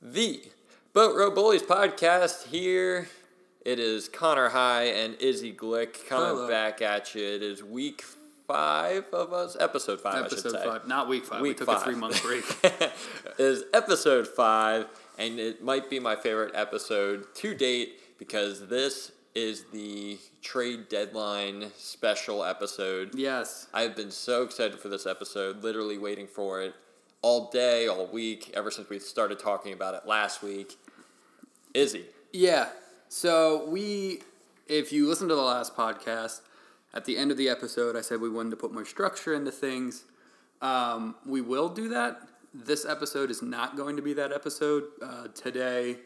the Boat Row Bullies podcast here. It is Connor High and Izzy Glick coming Hello. back at you. It is week five of us, episode five, I Episode should say. five, not week five. Week we took five. a three month break. It is episode five, and it might be my favorite episode to date because this is the trade deadline special episode. yes. I've been so excited for this episode, literally waiting for it all day, all week, ever since we started talking about it last week. Izzy. Yeah. So we, if you listen to the last podcast, at the end of the episode, I said we wanted to put more structure into things. Um, we will do that. This episode is not going to be that episode uh, today.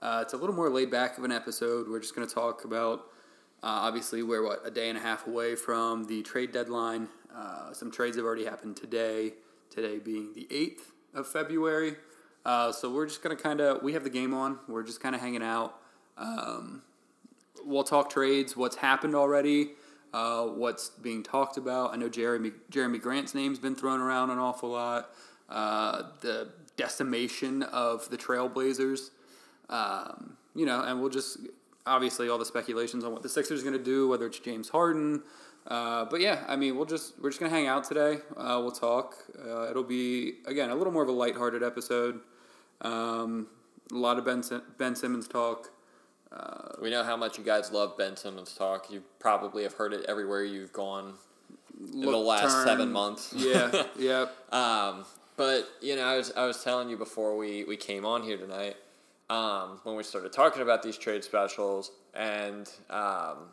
Uh, it's a little more laid back of an episode. We're just going to talk about. Uh, obviously, we're what a day and a half away from the trade deadline. Uh, some trades have already happened today. Today being the eighth of February. Uh, so we're just gonna kind of we have the game on. We're just kind of hanging out. Um, we'll talk trades. What's happened already? Uh, what's being talked about? I know Jerami Jerami Grant's name's been thrown around an awful lot. Uh, the decimation of the Trailblazers. Um, you know, and we'll just obviously all the speculations on what the Sixers going to do, whether it's James Harden. Uh, but yeah, I mean, we'll just we're just gonna hang out today. Uh, we'll talk. Uh, it'll be again a little more of a lighthearted episode. Um, a lot of Ben Sim- Ben Simmons talk. We know how much you guys love Ben Simmons talk. You probably have heard it everywhere you've gone in the last turn. seven months. Yeah, yeah. Um, but you know, I was I was telling you before we, we came on here tonight, um, when we started talking about these trade specials, and um,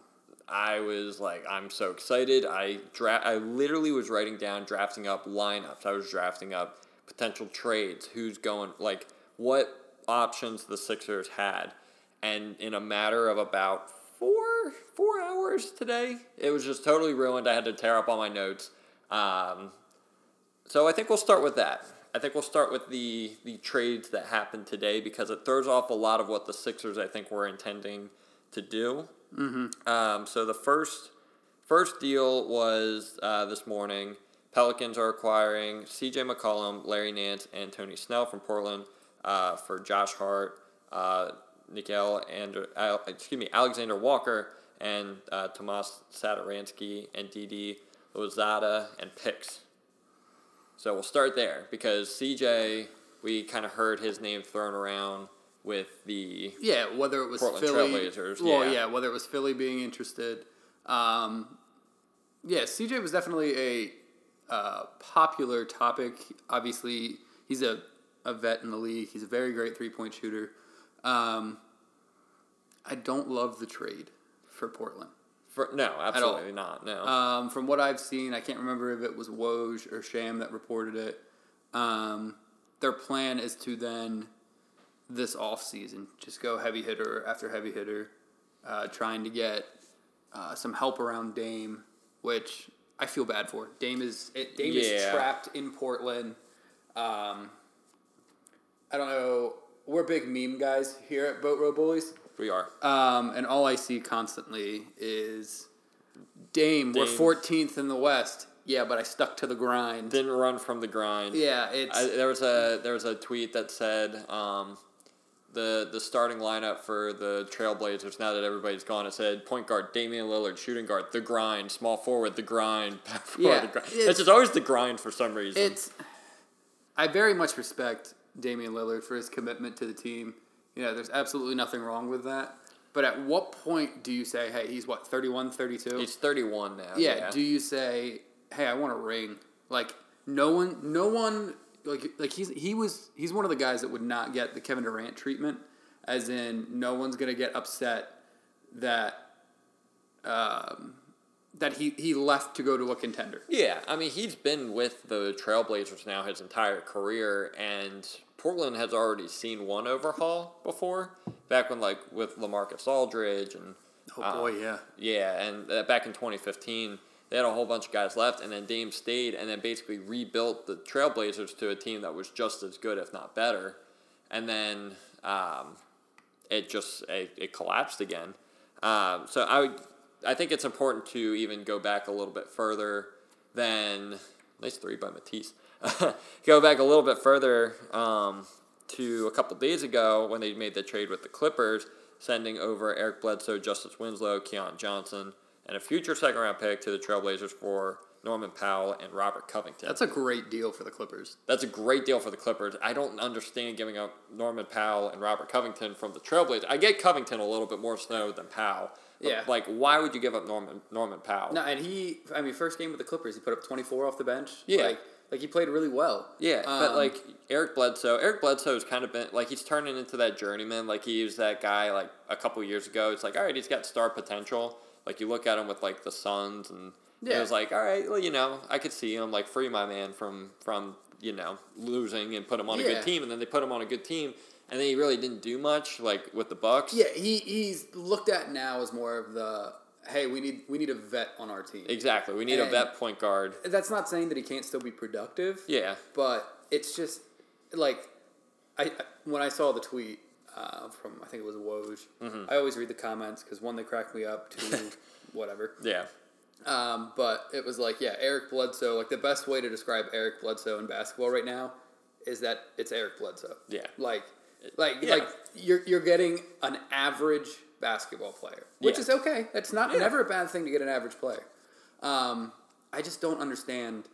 I was like, I'm so excited. I dra- I literally was writing down, drafting up lineups. I was drafting up potential trades, who's going, like what options the Sixers had, and in a matter of about four four hours today, it was just totally ruined. I had to tear up all my notes. Um, so I think we'll start with that. I think we'll start with the the trades that happened today because it throws off a lot of what the Sixers I think were intending to do. Mm-hmm. Um, so the first first deal was uh, this morning. Pelicans are acquiring C.J. McCollum, Larry Nance, and Tony Snell from Portland uh, for Josh Hart, uh, Nickeil and uh, excuse me Alexander Walker, and uh, Tomas Satoransky and Didi Louzada and picks. So we'll start there because CJ, we kind of heard his name thrown around with the Yeah, whether it was Portland Philly, Trailblazers, Well, yeah. yeah. whether it was Philly being interested. Um, yeah, CJ was definitely a uh, popular topic. Obviously, he's a, a vet in the league. He's a very great three point shooter. Um, I don't love the trade for Portland. for, no, absolutely not. No, Um, from what I've seen, I can't remember if it was Woj or Sham that reported it. Um, their plan is to then, this off season. just go heavy hitter after heavy hitter, uh, trying to get uh, some help around Dame, which I feel bad for. Dame is it, Dame is trapped in Portland. Um, I don't know. We're big meme guys here at Boat Row Bullies. we are. Um, and all I see constantly is Dame, we're 14th in the West. Yeah, but I stuck to the grind. Didn't run from the grind. yeah, it's I, there was a there was a tweet that said um, the the starting lineup for the Trailblazers. Now that everybody's gone, it said point guard Damian Lillard, shooting guard the grind, small forward the grind, power forward Yeah, the grind. it's- It's just always the grind for some reason. it's. I very much respect Damian Lillard for his commitment to the team. You know, there's absolutely nothing wrong with that. But at what point do you say, hey, he's what, 31, 32? He's thirty one now. yeah, Yeah. do you say, "Hey, I want a ring"? Like no one, no one, like like he's he was he's one of the guys that would not get the Kevin Durant treatment, as in no one's gonna get upset that um, that he he left to go to a contender. Yeah, I mean he's been with the Trailblazers now his entire career, and Portland has already seen one overhaul before. Back when like with Lamarcus Aldridge and Oh boy, yeah. Yeah, and uh, back in 2015, they had a whole bunch of guys left, and then Dame stayed, and then basically rebuilt the Trailblazers to a team that was just as good, if not better. And then um, it just it, it collapsed again. Um, so I would, I think it's important to even go back a little bit further than nice three by Matisse. go back a little bit further um, to a couple days ago when they made the trade with the Clippers, sending over Eric Bledsoe, Justice Winslow, Keon Johnson, and a future second round pick to the Trailblazers for Norman Powell and Robert Covington. That's a great deal for the Clippers. That's a great deal for the Clippers. I don't understand giving up Norman Powell and Robert Covington from the Trailblazers. I get Covington a little bit more snow than Powell. but, Yeah. Like, why would you give up Norman Norman Powell? No, and he, I mean, first game with the Clippers, he put up 24 off the bench. Yeah. Like, like he played really well. Yeah, but Um, like Eric Bledsoe, Eric Bledsoe's kind of been like he's turning into that journeyman. Like he was that guy like a couple years ago. It's like all right, he's got star potential. Like you look at him with like the Suns, and it was like all right, well you know I could see him like free my man from from you know losing and put him on a good team, and then they put him on a good team, and then he really didn't do much like with the Bucks. Yeah, he, he's looked at now as more of the, hey, we need we need a vet on our team. exactly. We need a vet point guard. That's not saying that he can't still be productive. Yeah, but it's just like I when I saw the tweet uh, from I think it was Woj. Mm-hmm. I always read the comments because one they crack me up, two whatever. yeah, Um, but it was like yeah, Eric Bledsoe. Like the best way to describe Eric Bledsoe in basketball right now is that it's Eric Bledsoe. Yeah. Like like Yeah. like you're you're getting an average basketball player, which Yeah. is okay. That's not Yeah. never a bad thing to get an average player. Um, I just don't understand.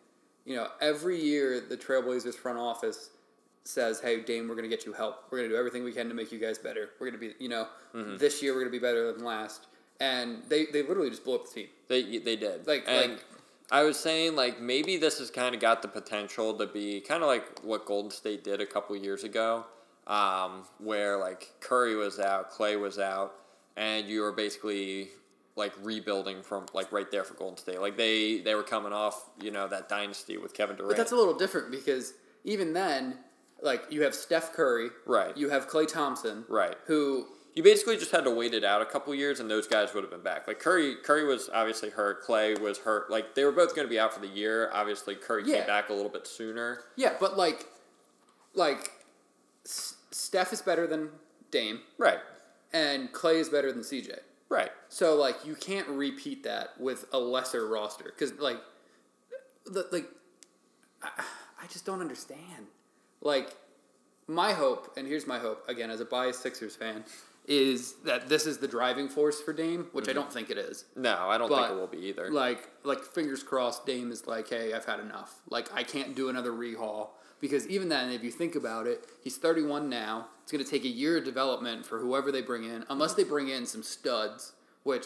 You know, every year the Trailblazers front office says, "Hey, Dame, we're going to get you help. We're going to do everything we can to make you guys better. We're going to be, you know, Mm-hmm. this year we're going to be better than last." And they they literally just blew up the team. They they did. Like- and like- I was saying like maybe this has kind of got the potential to be kind of like what Golden State did a couple years ago, um, where like Curry was out, Klay was out, and you were basically like rebuilding from like right there for Golden State. Like they they were coming off you know that dynasty with Kevin Durant. But that's a little different because even then, like you have Steph Curry, Right. You have Klay Thompson, Right. Who you basically just had to wait it out a couple years, and those guys would have been back. Like Curry, Curry was obviously hurt. Klay was hurt. Like they were both going to be out for the year. Obviously, Curry Yeah. came back a little bit sooner. yeah, but like, like S- Steph is better than Dame, Right. and Klay is better than CJ. Right. So like you can't repeat that with a lesser roster because like, the, like, I, I just don't understand. Like, my hope, and here's my hope again as a biased Sixers fan, is that this is the driving force for Dame, which I mm-hmm. don't think it is. No, I don't But, think it will be either. Like, like fingers crossed, Dame is like, hey, I've had enough. Like, I can't do another rehaul because even then, if you think about it, he's 31 now. It's going to take a year of development for whoever they bring in, unless mm-hmm. they bring in some studs. Which,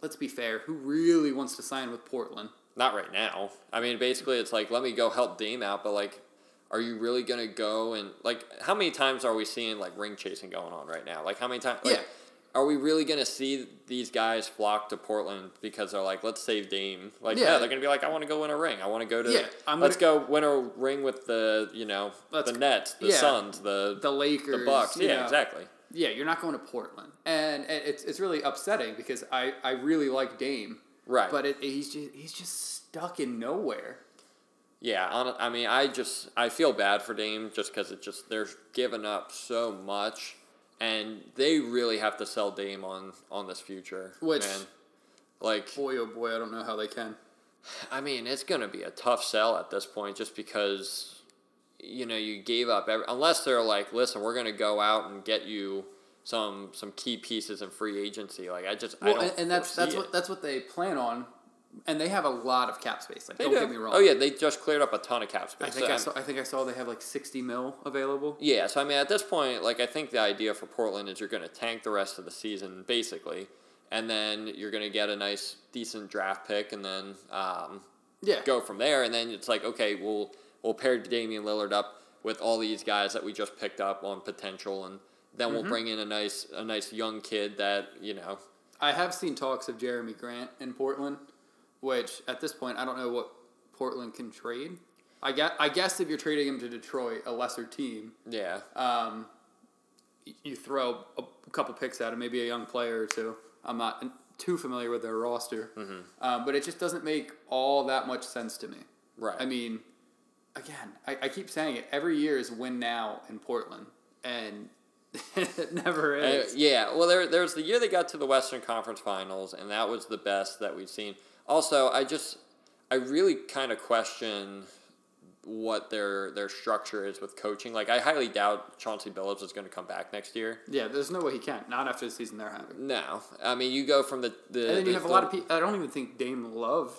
let's be fair, who really wants to sign with Portland? Not right now. I mean, basically, it's like let me go help Dame out, but like, are you really gonna go and like how many times are we seeing like ring chasing going on right now? Like how many times? Like, Yeah. Are we really gonna see these guys flock to Portland because they're like, let's save Dame? Like, yeah, Yeah. they're gonna be like, I want to go win a ring. I want to go to. Yeah, I'm let's go win a ring with the you know Let's- the Nets, the yeah. Suns, the The Lakers, the Bucks. Yeah, know. exactly. Yeah, you're not going to Portland, and, and it's it's really upsetting because I, I really like Dame, Right. but it, he's just he's just stuck in nowhere. Yeah, on, I mean, I just I feel bad for Dame just because it just they're giving up so much, and they really have to sell Dame on on this future. Which- man. like Boy, oh boy, I don't know how they can. I mean, it's gonna be a tough sell at this point, just because you know you gave up every, unless they're like, listen, we're gonna go out and get you some some key pieces in free agency. Like I just I Well, don't and, and that's that's foresee what it. that's what they plan on, and they have a lot of cap space. Like, They don't do. get me wrong. Oh yeah, they just cleared up a ton of cap space. I think So, I saw. I think I saw they have like sixty mil available. Yeah, so I mean, at this point, like I think the idea for Portland is you're going to tank the rest of the season, basically, and then you're going to get a nice, decent draft pick, and then um, Yeah, go from there. And then it's like, okay, we'll we'll pair Damian Lillard up with all these guys that we just picked up on potential, and then Mm-hmm. we'll bring in a nice a nice young kid that you know. I have seen talks of Jerami Grant in Portland, which at this point I don't know what Portland can trade. I guess, I guess if you're trading him to Detroit, a lesser team, Yeah, um, you throw a couple picks at him, maybe a young player or two. I'm not too familiar with their roster, Mm-hmm. um, but it just doesn't make all that much sense to me. right. I mean, again, I, I keep saying it. Every year is win now in Portland, and it never Uh, is. yeah, well, there, there was the year they got to the Western Conference Finals, and that was the best that we've seen. Also, I just, I really kind of question, what their their structure is with coaching. Like I highly doubt Chauncey Billups is going to come back next year. Yeah, there's no way he can. Not Not after the season they're having. No, I mean you go from the the. And then the- you have a the- lot of people. I don't even think Dame loved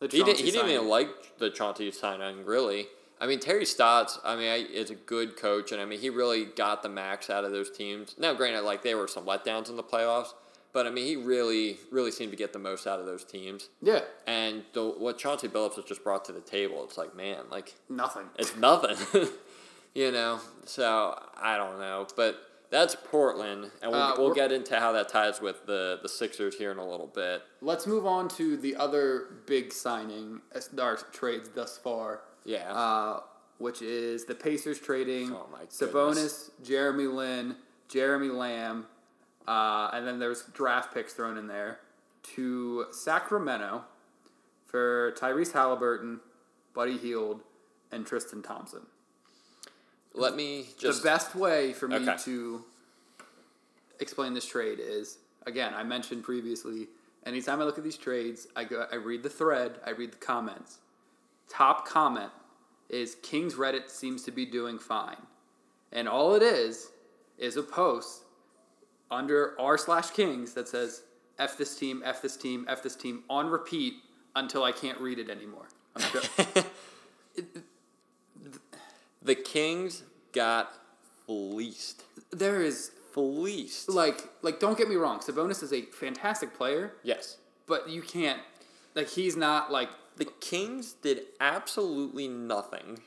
the He didn't. He didn't even like the Chauncey signing. Really, I mean Terry Stotts. I mean, I, is a good coach, and I mean he really got the max out of those teams. Now, granted, like there were some letdowns in the playoffs, but I mean he really, really seemed to get the most out of those teams. Yeah, And the, what Chauncey Billups has just brought to the table, it's like, man, like nothing. it's nothing, you know. So I don't know, but that's Portland, and we'll, Uh, we'll get into how that ties with the the Sixers here in a little bit. Let's move on to the other big signing, our trades thus far. Yeah. uh, which is the Pacers trading Oh, my Sabonis. Jeremy Lin, Jeremy Lamb, uh, and then there's draft picks thrown in there to Sacramento for Tyrese Haliburton, Buddy Hield, and Tristan Thompson. Let me just the best way for me Okay. to explain this trade is again, I mentioned previously, anytime I look at these trades, I go I read the thread, I read the comments. Top comment is King's Reddit seems to be doing fine. And all it is is a post under r slash kings that says F this team, F this team, F this team on repeat until I can't read it anymore. The Kings got fleeced. there is Fleeced. like like don't get me wrong, Sabonis is a fantastic player, yes. but you can't like he's not like The Kings did absolutely nothing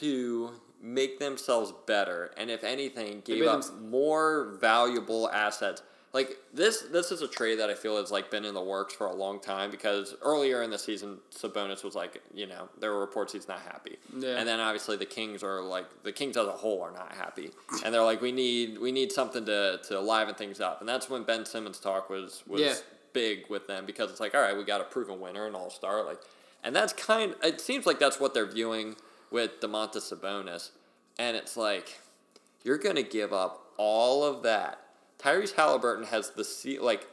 to make themselves better, and if anything, gave up them- more valuable assets. Like this, this is a trade that I feel has like been in the works for a long time because earlier in the season, Sabonis was like, you know, there were reports he's not happy, Yeah. and then obviously the Kings are like the Kings as a whole are not happy, and they're like, we need we need something to to liven things up, and that's when Ben Simmons talk was was Yeah. big with them because it's like, all right, we got a proven winner and all star, like, and that's kind. It seems like that's what they're viewing with Domantas Sabonis, and it's like, you're gonna give up all of that. Tyrese Haliburton has the ce- like.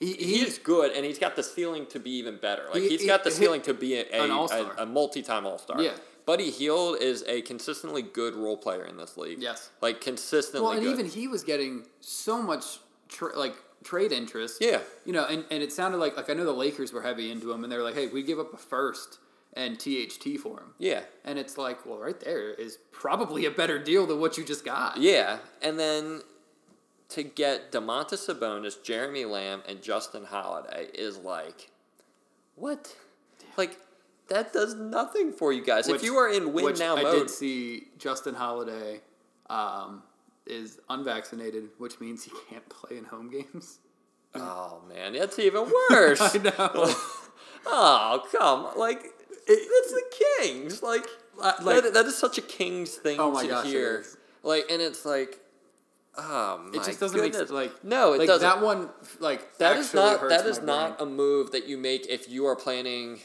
he, He's good, and he's got the ceiling to be even better. Like He- he's he- got the he- ceiling to be a, a, a, a multi-time all-star. Yeah. Buddy Hield is a consistently good role player in this league. Yes. like consistently well, and good. even he was getting so much tra- like trade interest. Yeah. you know, and, and it sounded like like I know the Lakers were heavy into him, and they were like, hey, we give up a first and THT for him, yeah, and it's like, well, right there is probably a better deal than what you just got. Yeah, and then to get Domantas Sabonis, Jeremy Lamb, and Justin Holiday is like, what? Like that does nothing for you guys. Which- if you are in win which now I mode, did see Justin Holiday um, is unvaccinated, which means he can't play in home games. oh man, that's even worse. I know. oh come, like it's the Kings. Like, like- that, that is such a Kings thing Oh to gosh, hear. is. Like, and it's like, oh my It just doesn't goodness. make sense. Like no, it like doesn't. that one. Like That is not that not brain. a move that you make if you are planning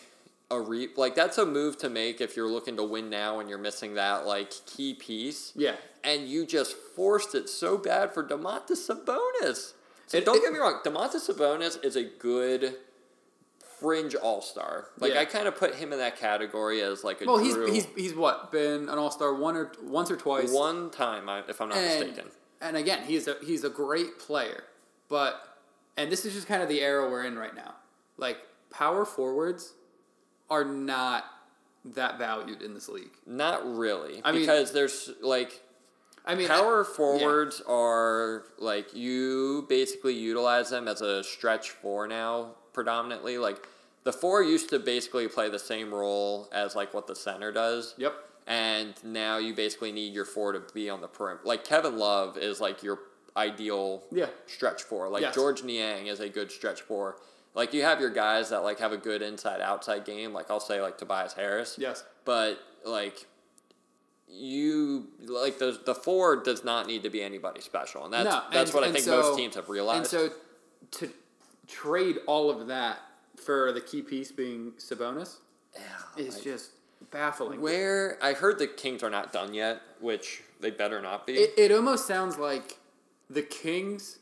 a re like that's a move to make if you're looking to win now and you're missing that like key piece. Yeah. And you just forced it so bad for Domantas Sabonis. So It- don't it- get me wrong, Domantas Sabonis is a good fringe all star. Like Yeah. I kind of put him in that category as like a Well, he's he's he's what been an all star one or once or twice. one time if I'm not and, mistaken. and again, he's a he's a great player, but and this is just kind of the era we're in right now. Like power forwards are not that valued in this league. Not really, I mean- because there's like I mean, Power forwards are like you basically utilize them as a stretch four now predominantly. Like the four used to basically play the same role as like what the center does. Yep. And now you basically need your four to be on the perimeter. Like Kevin Love is like your ideal Yeah. stretch four. Like Yes. Georges Niang is a good stretch four. Like you have your guys that like have a good inside outside game. Like I'll say like Tobias Harris Yes. but like you like the the four does not need to be anybody special, and that's No, that's and- what I think so- most teams have realized. And so to trade all of that for the key piece being Sabonis Yeah, is just baffling. where I heard the Kings are not done yet, which they better not be. It, it almost sounds like the Kings.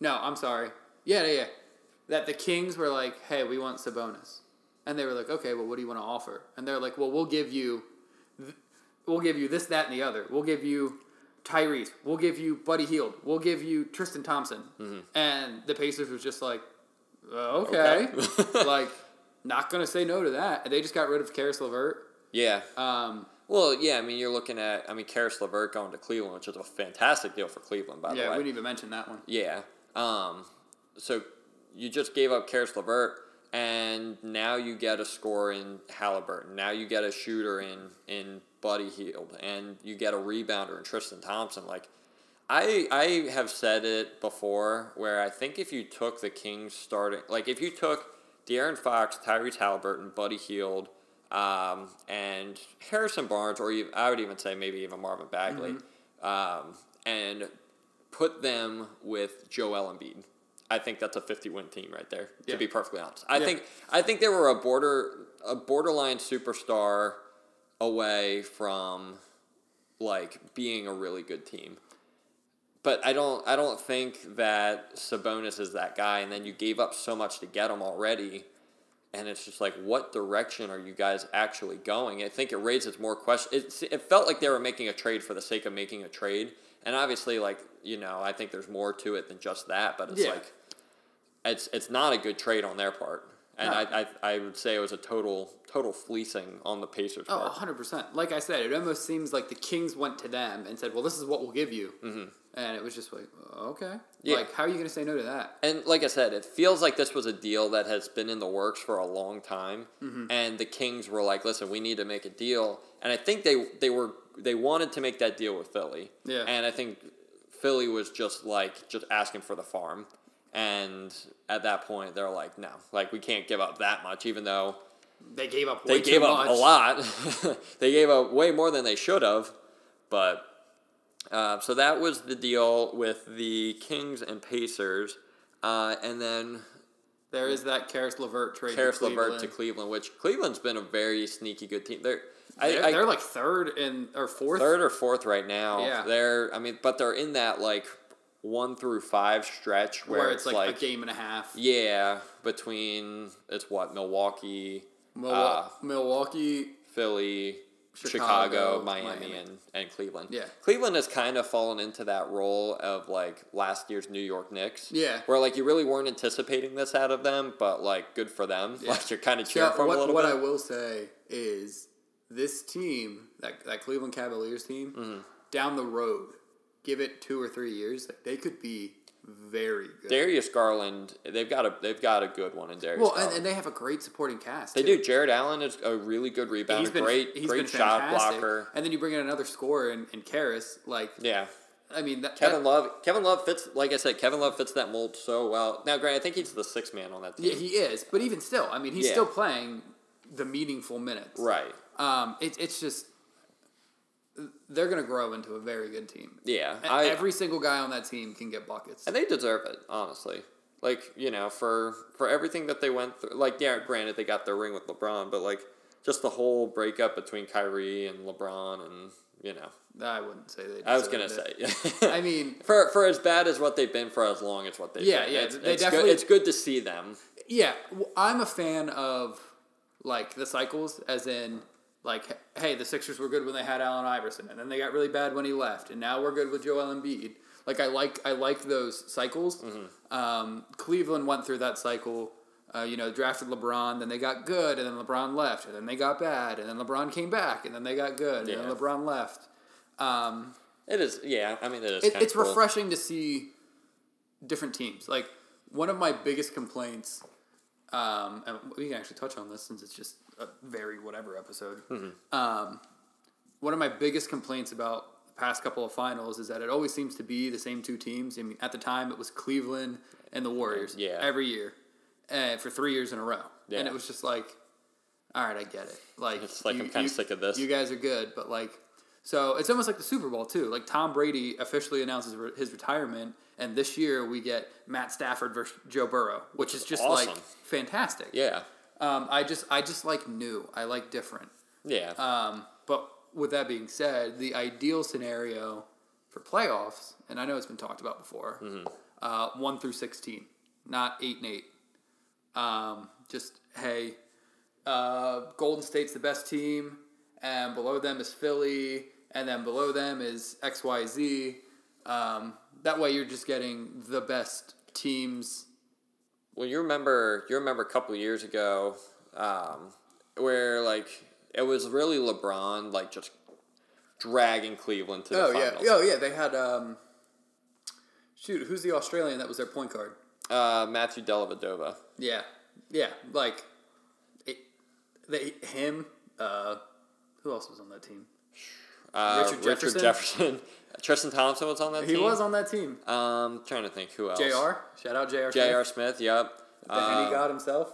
No, I'm sorry. Yeah, yeah, yeah. That the Kings were like, "Hey, we want Sabonis," and they were like, "Okay, well, what do you want to offer?" And they're like, "Well, we'll give you we'll give you this, that, and the other. We'll give you Tyrese. We'll give you Buddy Hield. We'll give you Tristan Thompson. And the Pacers was just like, uh, okay, Okay. like not gonna say no to that. And they just got rid of Caris LeVert. Yeah. Um, Well, yeah. I mean, you're looking at. I mean, Caris LeVert going to Cleveland, which is a fantastic deal for Cleveland, by yeah, the way. Yeah, we didn't even mention that one. Yeah. Um, so you just gave up Caris LeVert, and now you get a scorer in Haliburton. Now you get a shooter in in Buddy Hield, and you get a rebounder in Tristan Thompson. Like, I I have said it before, where I think if you took the Kings starting, like if you took De'Aaron Fox, Tyrese Haliburton, Buddy Hield. Um, and Harrison Barnes, or even, I would even say maybe even Marvin Bagley, um, and put them with Joel Embiid. I think that's a 50 win team right there. Yeah. To be perfectly honest, I Yeah. think I think they were a border a borderline superstar away from like being a really good team. But I don't I don't think that Sabonis is that guy. And then you gave up so much to get him already. And it's just like, what direction are you guys actually going? I think it raises more questions. It, it felt like they were making a trade for the sake of making a trade. And obviously, like, you know, I think there's more to it than just that. But it's Yeah. like, it's it's not a good trade on their part. And No. I, I, I would say it was a total total fleecing on the Pacers' Oh, part. 100%. Like I said, it almost seems like the Kings went to them and said, well, this is what we'll give you. Mm-hmm. And it was just like, okay. Yeah. Like, how are you going to say no to that? And like I said, it feels like this was a deal that has been in the works for a long time. Mm-hmm. And the Kings were like, "Listen, we need to make a deal." And I think they they were they wanted to make that deal with Philly. Yeah. And I think Philly was just like just asking for the farm. And at that point, they're like, "No, like we can't give up that much, even though They gave up they gave up much. a lot. they gave up way more than they should have, but uh, so that was the deal with the Kings and Pacers, uh, and then There is that Caris LeVert trade. Caris to LeVert to Cleveland. Cleveland, which Cleveland's been a very sneaky good team. They're They're, I, they're like third and or fourth. third or fourth right now. Yeah. They're I mean, but they're in that like one through five stretch where, where, it's like, a game and a half. yeah between it's what Milwaukee, Milwa- uh, Milwaukee. Philly, Chicago, Chicago, Miami, Miami. And, and Cleveland. Yeah. Cleveland has kind of fallen into that role of like last year's New York Knicks. Yeah. Where like you really weren't anticipating this out of them, but like good for them. Yeah. Like you're kind of cheering Yeah, for them a what little what bit. I will say is this team, that that Cleveland Cavaliers team, Mm-hmm. down the road, give it two or three years, like, they could be very good. Darius Garland, they've got a they've got a good one in Darius. well, and, and they have a great supporting cast. they too. do. Jarrett Allen is a really good rebounder, He's been great he's great been shot fantastic. blocker. and then you bring in another scorer in, in Caris. Like, Yeah. I mean, that, Kevin that- Love Kevin Love fits like I said, Kevin Love fits that mold so well. Now Grant, I think he's the sixth man on that team. yeah, he is. But even still, I mean, he's Yeah. still playing the meaningful minutes. right. Um, it, it's just they're going to grow into a very good team. Yeah. I, Every single guy on that team can get buckets. And they deserve it, honestly. Like you know, for for everything that they went through. Like yeah, granted they got their ring with LeBron, but like just the whole breakup between Kyrie and LeBron, and you know, I wouldn't say they. I was gonna say. I mean, for for as bad as what they've been for as long as what they've Yeah, been. yeah, It's, they it's definitely- good. It's good to see them. yeah, I'm a fan of like the cycles, as in like, hey, the Sixers were good when they had Allen Iverson, and then they got really bad when he left, and now we're good with Joel Embiid. Like I like I like those cycles. Mm-hmm. Um, Cleveland went through that cycle. Uh, you know, drafted LeBron, then they got good, and then LeBron left, and then they got bad, and then LeBron came back, and then they got good, and then LeBron left. Um, It is. Yeah. I mean, it is. it, it's cool. refreshing to see different teams. Like one of my biggest complaints, um, and we can actually touch on this since it's just very whatever episode. Mm-hmm. Um, one of my biggest complaints about the past couple of finals is that it always seems to be the same two teams. I mean, at the time it was Cleveland and the Warriors. Yeah. every year, and for three years in a row, and it was just like, all right, I get it. Like, It's like, I'm kinda sick of this. You guys are good, but like, so it's almost like the Super Bowl too. Like Tom Brady officially announces re- his retirement, and this year we get Matt Stafford versus Joe Burrow, which is just like fantastic. Yeah. Um, I just I just like new. I like different. Yeah. Um, but with that being said, the ideal scenario for playoffs, and I know it's been talked about before, Mm-hmm. uh, one through sixteen, not eight and eight. Um, just hey, uh, Golden State's the best team, and below them is Philly, and then below them is X Y Z. Um, that way, you're just getting the best teams. Well, you remember you remember a couple of years ago, um, where like it was really LeBron like just dragging Cleveland to the Oh yeah, oh yeah. They had um, shoot, who's the Australian that was their point guard? Uh, Matthew Dellavedova. Yeah, yeah, like it, they him. Uh, who else was on that team? Uh, Richard Richard Jefferson. Tristan Thompson was on that He team. He was on that team. Um, trying to think who else. Jr. Shout out Jr. J.R. Smith. Yep. the Henny Uh, God himself.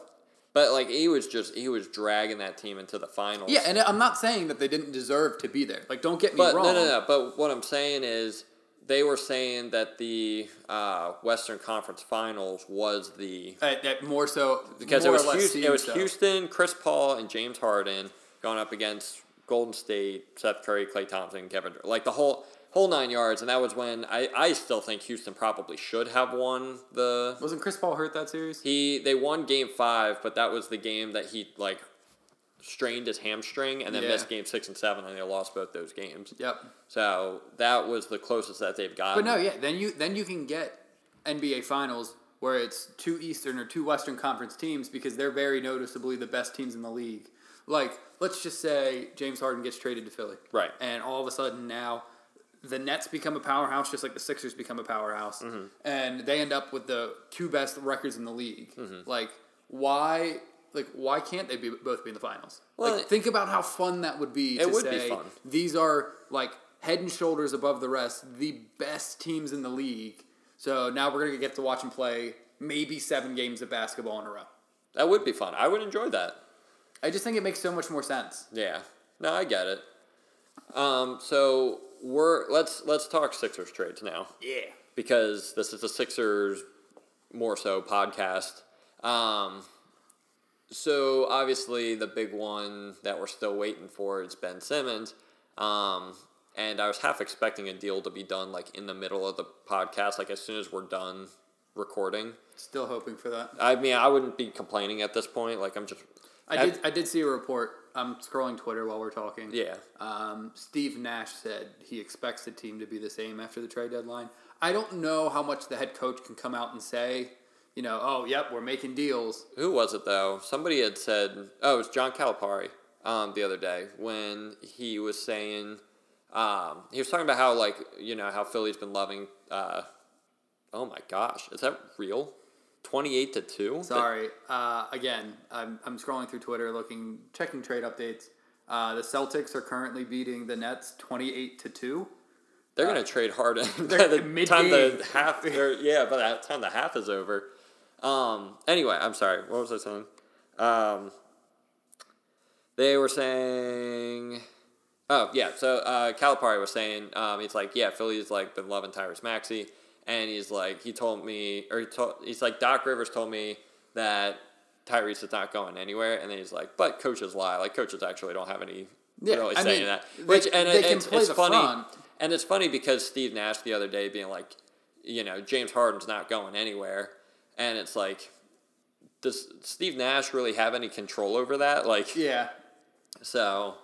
but like he was just he was dragging that team into the finals. Yeah, and I'm not saying that they didn't deserve to be there. Like, don't get me But wrong. no, no, no. But what I'm saying is, they were saying that the uh, Western Conference Finals was the Uh, that more so because more it was Houston, it was so. Houston, Chris Paul, and James Harden going up against Golden State, Seth Curry, Klay Thompson, Kevin Durant, like the whole whole nine yards. And that was when I, I still think Houston probably should have won the. Wasn't Chris Paul hurt that series? He they won Game Five, but that was the game that he like strained his hamstring and then Yeah. missed Game Six and Seven, and they lost both those games. Yep. So that was the closest that they've gotten. But no, yeah. Then you then you can get NBA Finals where it's two Eastern or two Western Conference teams because they're very noticeably the best teams in the league. Like, let's just say James Harden gets traded to Philly, Right. And all of a sudden now, the Nets become a powerhouse, just like the Sixers become a powerhouse, Mm-hmm. and they end up with the two best records in the league. Mm-hmm. Like, why? Like, why can't they be both be in the finals? Well, like, think about how fun that would be. It to would be fun. these are like head and shoulders above the rest, the best teams in the league. So now we're gonna get to watch them play maybe seven games of basketball in a row. that would be fun. I would enjoy that. I just think it makes so much more sense. Yeah. No, I get it. Um, so we're let's let's talk Sixers trades now Yeah. because this is a Sixers more so podcast. Um, so obviously the big one that we're still waiting for is Ben Simmons. Um, and I was half expecting a deal to be done like in the middle of the podcast, like as soon as we're done recording. Still hoping for that. I mean, I wouldn't be complaining at this point. Like I'm just, I did. I did see a report. I'm scrolling Twitter while we're talking. yeah. Um, Steve Nash said he expects the team to be the same after the trade deadline. I don't know how much the head coach can come out and say. You know, oh, yep, we're making deals. Who was it though? Somebody had said, oh, it was John Calipari um, the other day when he was saying, um, he was talking about how like you know how Philly's been loving. Uh, oh my gosh, is that real? Twenty eight to two. Sorry. Uh, again, I'm, I'm scrolling through Twitter looking, checking trade updates. Uh, the Celtics are currently beating the Nets 28 to 2. They're gonna trade Harden by the time the half. Yeah, by the time the half is over. Um. Anyway, I'm sorry. What was I saying? Um. They were saying. Oh yeah, so uh, Calipari was saying um, he's like yeah Philly's like been loving Tyrese Maxey, and he's like he told me or he told he's like Doc Rivers told me that Tyrese is not going anywhere, and then he's like but coaches lie. Like coaches actually don't have any Yeah, really I saying mean, that. they- which and they it- can it's, play it's the funny. front. and it's funny because Steve Nash the other day being like you know James Harden's not going anywhere, and it's like does Steve Nash really have any control over that? Like Yeah. so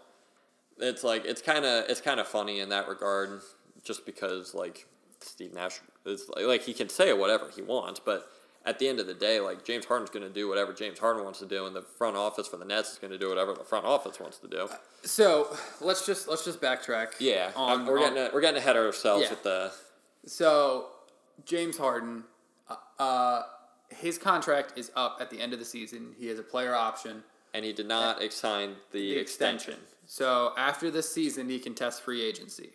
it's like it's kind of it's kind of funny in that regard, just because like Steve Nash is like, like he can say whatever he wants, but at the end of the day, like James Harden's going to do whatever James Harden wants to do, and the front office for the Nets is going to do whatever the front office wants to do. So let's just let's just backtrack. Yeah, On, we're on- getting we're getting ahead of ourselves Yeah. with the So James Harden, uh, uh, his contract is up at the end of the season. He has a player option. and he did not sign the, the extension. extension. So after this season, he can test free agency.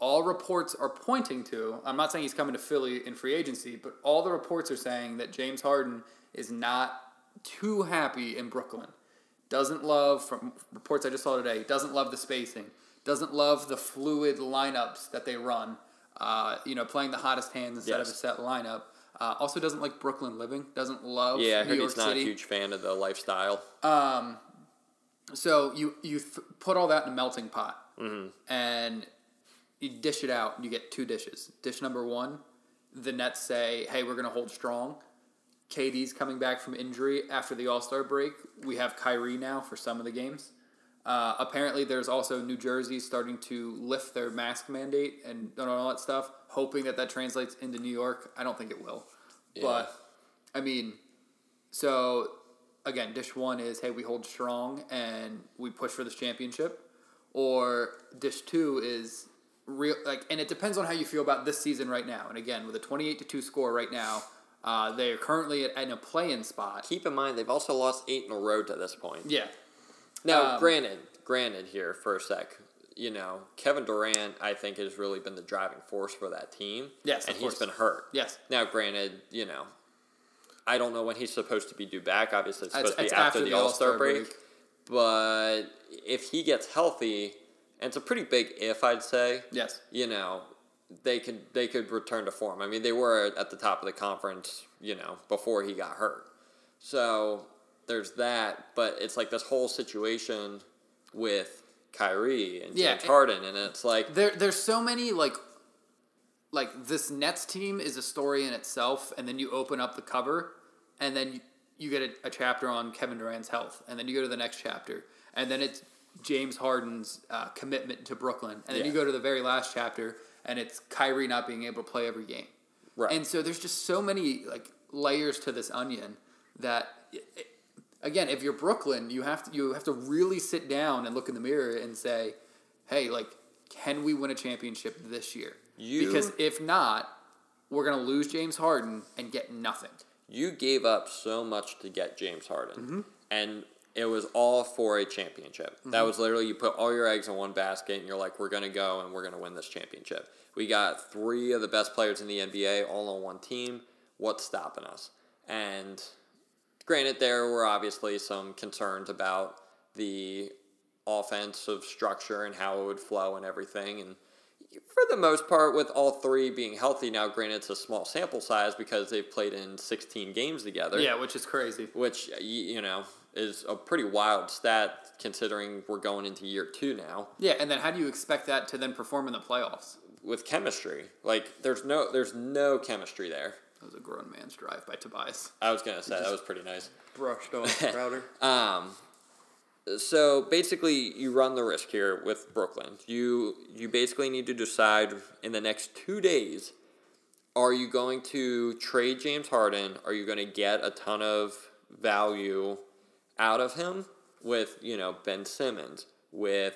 All reports are pointing to. I'm not saying he's coming to Philly in free agency, but all the reports are saying that James Harden is not too happy in Brooklyn. Doesn't love from reports I just saw today. Doesn't love the spacing. Doesn't love the fluid lineups that they run. Uh, you know, playing the hottest hands instead of a set lineup. Uh, also, doesn't like Brooklyn living. Doesn't love Yeah, I New heard York he's not City. a huge fan of the lifestyle. Um, so you you th- put all that in a melting pot, Mm-hmm. and you dish it out. and You get two dishes. Dish number one, the Nets say, "Hey, we're going to hold strong." KD's coming back from injury after the All Star break. We have Kyrie now for some of the games. Uh, apparently, there's also New Jersey starting to lift their mask mandate and all that stuff, hoping that that translates into New York. I don't think it will, Yeah. but I mean, so again, dish one is hey, we hold strong and we push for this championship, or dish two is real like, and it depends on how you feel about this season right now. And again, with a twenty-eight to two score right now, uh, they are currently at, in a play-in spot. Keep in mind they've also lost eight in a row to this point. Yeah, Now, Um, granted, granted here for a sec, you know, Kevin Durant, I think, has really been the driving force for that team. Yes, and he's been hurt. Yes. Now, granted, you know, I don't know when he's supposed to be due back. Obviously, it's supposed it's to be after, after the All Star All-Star break. break. But if he gets healthy, and it's a pretty big if, I'd say. yes, You know, they could they could return to form. I mean, they were at the top of the conference, you know, before he got hurt. So there's that, but it's like this whole situation with Kyrie and Yeah, James and- Harden, and it's like there there's so many like like this Nets team is a story in itself, and then you open up the cover, and then you, you get a, a chapter on Kevin Durant's health, and then you go to the next chapter, and then it's James Harden's uh, commitment to Brooklyn, and then you go to the very last chapter, and it's Kyrie not being able to play every game. Right. And so there's just so many like layers to this onion that again, if you're Brooklyn, you have to you have to really sit down and look in the mirror and say, "Hey, like can we win a championship this year?" You- because if not, we're going to lose James Harden and get nothing. you gave up so much to get James Harden, Mm-hmm. and it was all for a championship. That mm-hmm. was literally you put all your eggs in one basket, and you're like, we're gonna go and we're gonna win this championship. We got three of the best players in the NBA all on one team. What's stopping us? And granted, there were obviously some concerns about the offensive structure and how it would flow and everything. And for the most part, with all three being healthy now, granted, it's a small sample size because they've played in 16 games together. Yeah, which is crazy. Which, you know, is a pretty wild stat considering we're going into year two now Yeah, and then how do you expect that to then perform in the playoffs? with chemistry. Like, there's no, there's no chemistry there. That was a grown man's drive by Tobias. I was gonna say that was pretty nice. Brushed off router. Um, so basically, you run the risk here with Brooklyn. You you basically need to decide in the next two days: Are you going to trade James Harden? Are you going to get a ton of value out of him with you know Ben Simmons with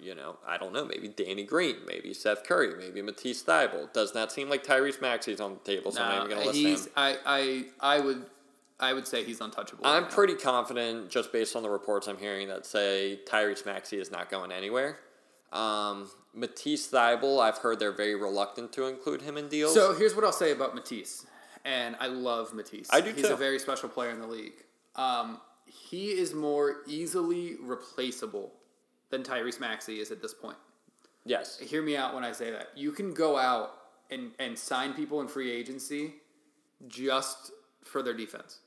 you know I don't know maybe Danny Green, maybe Seth Curry, maybe Matisse Thybulle. Does not seem like Tyrese Maxey's on the table, so I'm not Nah, even going to list he's him. I, I I would I would say he's untouchable. I'm right pretty confident, just based on the reports I'm hearing, that say Tyrese Maxey is not going anywhere. Um, Matisse Thybulle, I've heard they're very reluctant to include him in deals. So here's what I'll say about Matisse, and I love Matisse. I do He's too. a very special player in the league. Um, he is more easily replaceable than Tyrese Maxey is at this point. yes, Hear me out when I say that. You can go out and, and sign people in free agency just for their defense.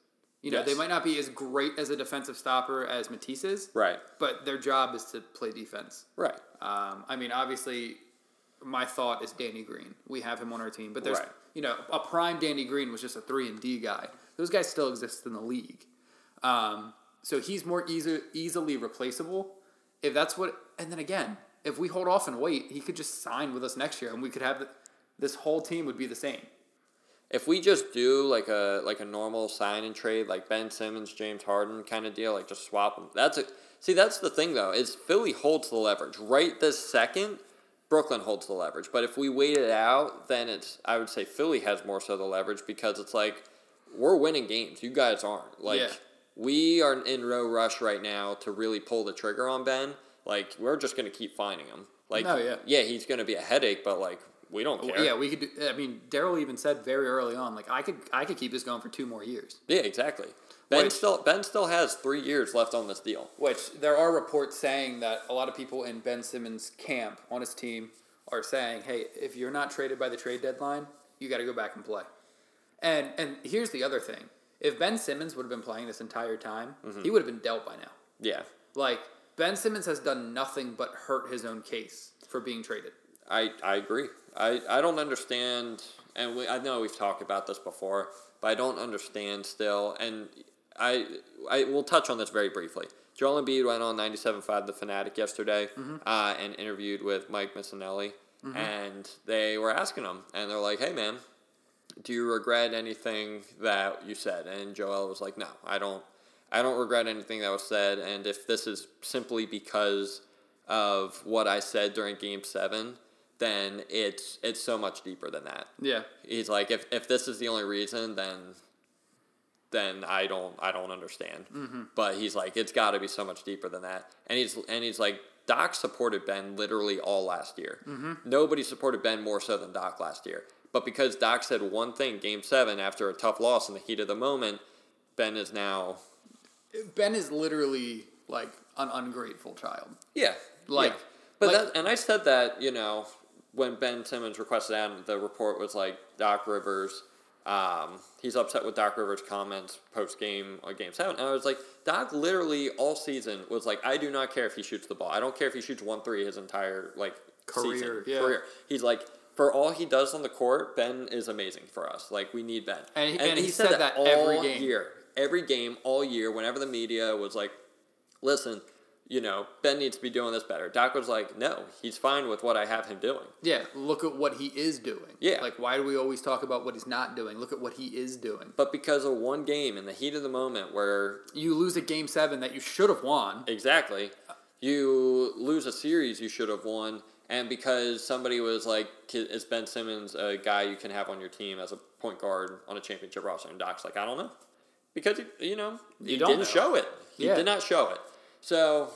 You know, Yes. they might not be as great as a defensive stopper as Matisse is, right, but their job is to play defense. right, Um, I mean, obviously, my thought is Danny Green. We have him on our team, but there's Right. you know a prime Danny Green was just a three and D guy. Those guys still exist in the league, um, so he's more easy, easily replaceable. If that's what, and then again, if we hold off and wait, he could just sign with us next year, and we could have the, this whole team would be the same. If we just do like a like a normal sign and trade, like Ben Simmons, James Harden kind of deal, like just swap them. That's a see. That's the thing though is Philly holds the leverage right this second. Brooklyn holds the leverage, but if we wait it out, then it's I would say Philly has more so the leverage because it's like we're winning games. You guys aren't. Like Yeah. We are in no rush right now to really pull the trigger on Ben. Like we're just gonna keep finding him. Like No, yeah. yeah, he's gonna be a headache, but like we don't care. Yeah, we could. Do, I mean, Daryl even said very early on, like I could, I could keep this going for two more years. Yeah, exactly. Ben Which- still Ben still has three years left on this deal. Which there are reports saying that a lot of people in Ben Simmons' camp on his team are saying, "Hey, if you're not traded by the trade deadline, you got to go back and play." And and here's the other thing: if Ben Simmons would have been playing this entire time, he would have been dealt by now. Yeah, Like Ben Simmons has done nothing but hurt his own case for being traded. I I agree. I I don't understand, and we, I know we've talked about this before, but I don't understand still, and I I will touch on this very briefly. Joel Embiid went on 97.5 The Fanatic yesterday Mm-hmm. uh, and interviewed with Mike Missanelli. And they were asking him, and they're like, hey, man, do you regret anything that you said? And Joel was like, no, I don't. I don't regret anything that was said. And if this is simply because of what I said during Game Seven, then it's it's so much deeper than that. Yeah. He's like, if, if this is the only reason, then then I don't I don't understand. Mm-hmm. But he's like, it's got to be so much deeper than that. And he's and he's like, Doc supported Ben literally all last year. Mm-hmm. Nobody supported Ben more so than Doc last year. But because Doc said one thing, Game Seven, after a tough loss in the heat of the moment, Ben is now Ben is literally like an ungrateful child. Yeah, Like- yeah. but like- that, and I said that you know when Ben Simmons requested out, the report was like Doc Rivers. Um, he's upset with Doc Rivers' comments post game on Game Seven, and I was like, Doc literally all season was like, I do not care if he shoots the ball. I don't care if he shoots one three his entire like Career, season, yeah. career. He's like. For all he does on the court, Ben is amazing for us. Like we need Ben, And he- and he said that every game. year, every game, all year. Whenever the media was like, listen, you know, Ben needs to be doing this better. Doc was like, no, he's fine with what I have him doing. Yeah, look at what he is doing. Yeah. Like, why do we always talk about what he's not doing? Look at what he is doing. But because of one game in the heat of the moment where You lose a game seven that you should have won. exactly you lose a series you should have won, and because somebody was like, is Ben Simmons a guy you can have on your team as a point guard on a championship roster? And Doc's like, I don't know. Because, you know, he You didn't know. show it. He Yeah. did not show it. So,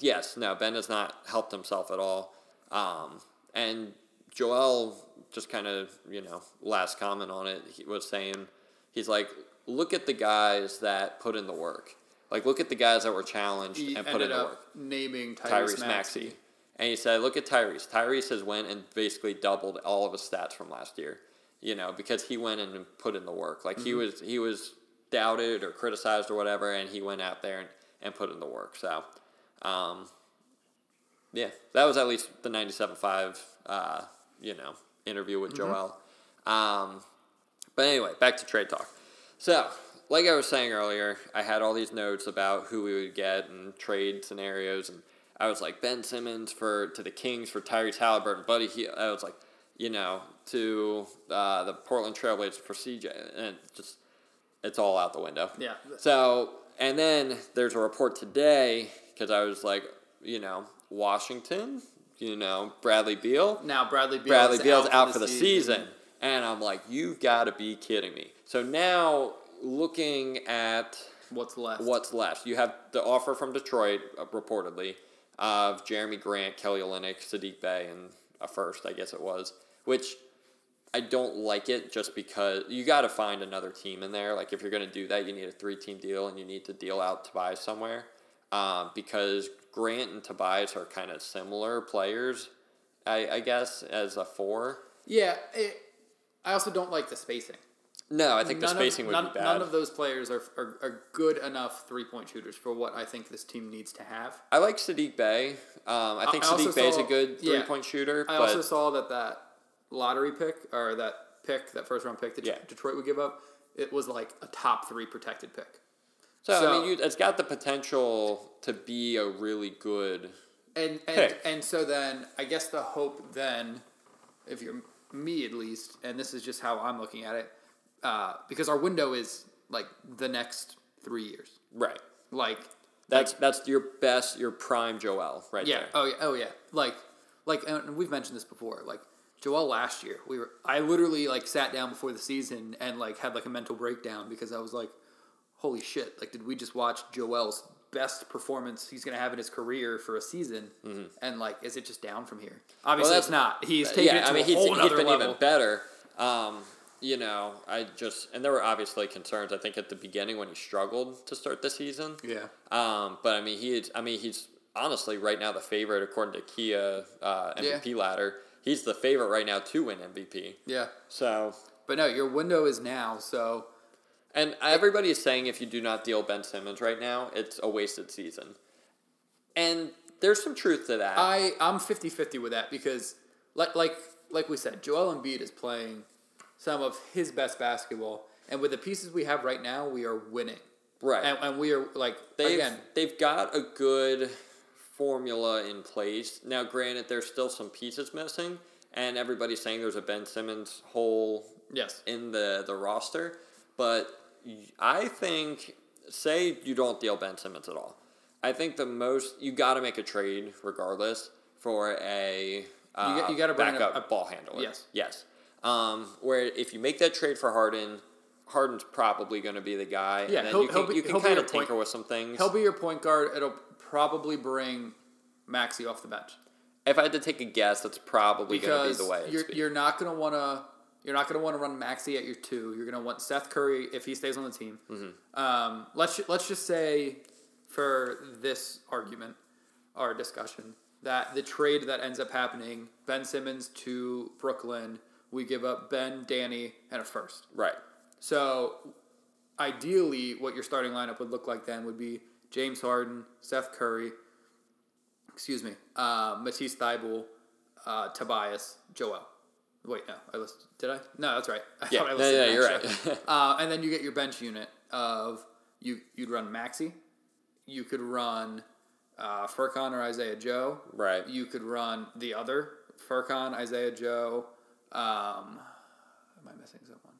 yes, no, Ben has not helped himself at all. Um, and Joel, just kind of, you know, last comment on it, he was saying, he's like, look at the guys that put in the work. Like, look at the guys that were challenged He and put in the work. naming Tyrese, Tyrese Maxey. And he said, look at Tyrese. Tyrese has went and basically doubled all of his stats from last year. You know, because he went and put in the work. Like Mm-hmm. he was he was doubted or criticized or whatever, and he went out there and, and put in the work. So um, yeah, that was at least the 97.5, uh, you know, interview with Mm-hmm. Joel. Um, but anyway, back to trade talk. So, like I was saying earlier, I had all these notes about who we would get and trade scenarios, and I was like Ben Simmons for to the Kings for Tyrese Halliburton, Buddy. He, I was like, you know, to uh, the Portland Trailblazers for CJ, and just it's all out the window. Yeah. So, and then there's a report today because I was like, you know, Washington, you know, Bradley Beal. Now Bradley Beal Bradley Beal's out, out for the season. And I'm like, you've got to be kidding me. So now, looking at What's left? what's left, you have the offer from Detroit, uh, reportedly, of Jerami Grant, Kelly Olynyk, Saddiq Bey, and a first, I guess it was, which I don't like it just because you got to find another team in there. Like, if you're going to do that, you need a three team deal and you need to deal out Tobias somewhere. Um, because Grant and Tobias are kind of similar players, I, I guess, as a four. Yeah. It, I also don't like the spacing. No, I think the spacing of, would none, be bad. None of those players are, are, are good enough three point shooters for what I think this team needs to have. I like Saddiq Bey. Um, I think I Saddiq Bey is a good yeah. three point shooter. I also saw that that lottery pick or that pick, that first round pick that Yeah. Detroit would give up, it was like a top three protected pick. so, I mean, you, it's got the potential to be a really good. And and Pick. and so then I guess the hope then, if you're me at least, and this is just how I'm looking at it, uh, because our window is like the next three years. Right. Like That's that's your best, your prime Joel right yeah, there. oh yeah, oh yeah. Like like and we've mentioned this before. Like Joel last year, we were I literally like sat down before the season and like had like a mental breakdown because I was like, holy shit! Like, did we just watch Joel's best performance he's gonna have in his career for a season? And like, is it just down from here? Obviously, that's- it's not. He's taken yeah, it to I mean, a he's, whole he's nother been level. even better. Um, you know, I just and there were obviously concerns. I think at the beginning when he struggled to start the season. Yeah. Um, but I mean, he is, I mean, he's honestly right now the favorite according to Kia uh, MVP ladder. He's the favorite right now to win MVP. Yeah. So, But no, your window is now. So and everybody is saying if you do not deal Ben Simmons right now, it's a wasted season. And there's some truth to that. I I'm 50-50 with that because like like like we said, Joel Embiid is playing some of his best basketball, and with the pieces we have right now, we are winning. Right. And, and we are like They've, again. they've got a good formula in place. Now, granted, there's still some pieces missing, and everybody's saying there's a Ben Simmons hole Yes. in the, the roster. But I think, say you don't deal Ben Simmons at all. I think the most, you got to make a trade regardless for a uh, got- you gotta bring in a- a- ball handler. Yes. Yes. Um, where if you make that trade for Harden, Harden's probably going to be the guy. Yeah, and then you can, be- you can kind of point- tinker with some things. He'll be your point guard. It'll probably bring Maxey off the bench If I had to take a guess, that's probably going to be the way. you're you're not gonna want to you're not gonna want to run Maxey at your two. You're gonna want Seth Curry if he stays on the team. Mm-hmm. Um, let's let's just say for this argument, our discussion, that the trade that ends up happening, Ben Simmons to Brooklyn, we give up Ben, Danny, and a first. right. So, ideally, what your starting lineup would look like then would be James Harden, Seth Curry, excuse me, uh, Matisse Thybulle, uh, Tobias, Joel. Wait, no, I listed. Did I? No, that's right. I Yeah, thought I listed yeah, an you're right. uh, and then you get your bench unit of you. You'd run Maxey. You could run uh, Furkan or Isaiah Joe. Right. You could run the other Furkan, Isaiah Joe. Um, am I missing someone?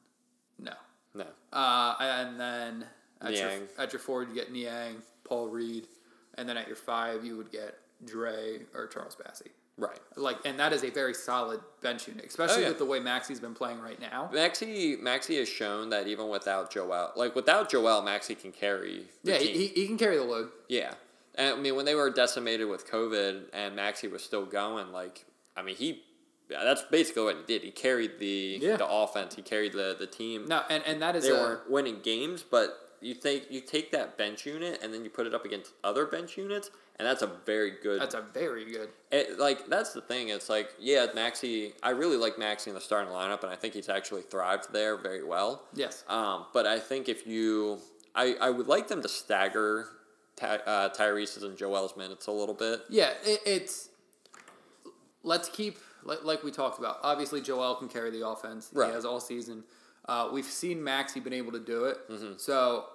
No. No. Uh, and then at your, Niang. at your forward, you get Niang, Paul Reed, and then at your five, you would get Dre or Charles Bassey. Right. Like, and that is a very solid bench unit, especially Oh, yeah. with the way Maxey's been playing right now. Maxey Maxey has shown that even without Joel, like without Joel, Maxey can carry. The Yeah, team. he, he can carry the load. yeah. And I mean, when they were decimated with COVID and Maxey was still going, like I mean, he yeah, that's basically what he did. He carried the Yeah. the offense. He carried the the team. No, and, and that is they a, weren't winning games, but you take you take that bench unit and then you put it up against other bench units, and that's a very good. that's a very good. It, like that's the thing. It's like yeah, Maxey. I really like Maxey in the starting lineup, and I think he's actually thrived there very well. Yes. Um, but I think if you, I, I would like them to stagger Ty, uh, Tyrese's and Joel's minutes a little bit. Yeah, it, it's. Let's keep like, like we talked about. Obviously, Joel can carry the offense. Right. He has all season. Uh, we've seen Maxey been able to do it. Mm-hmm. So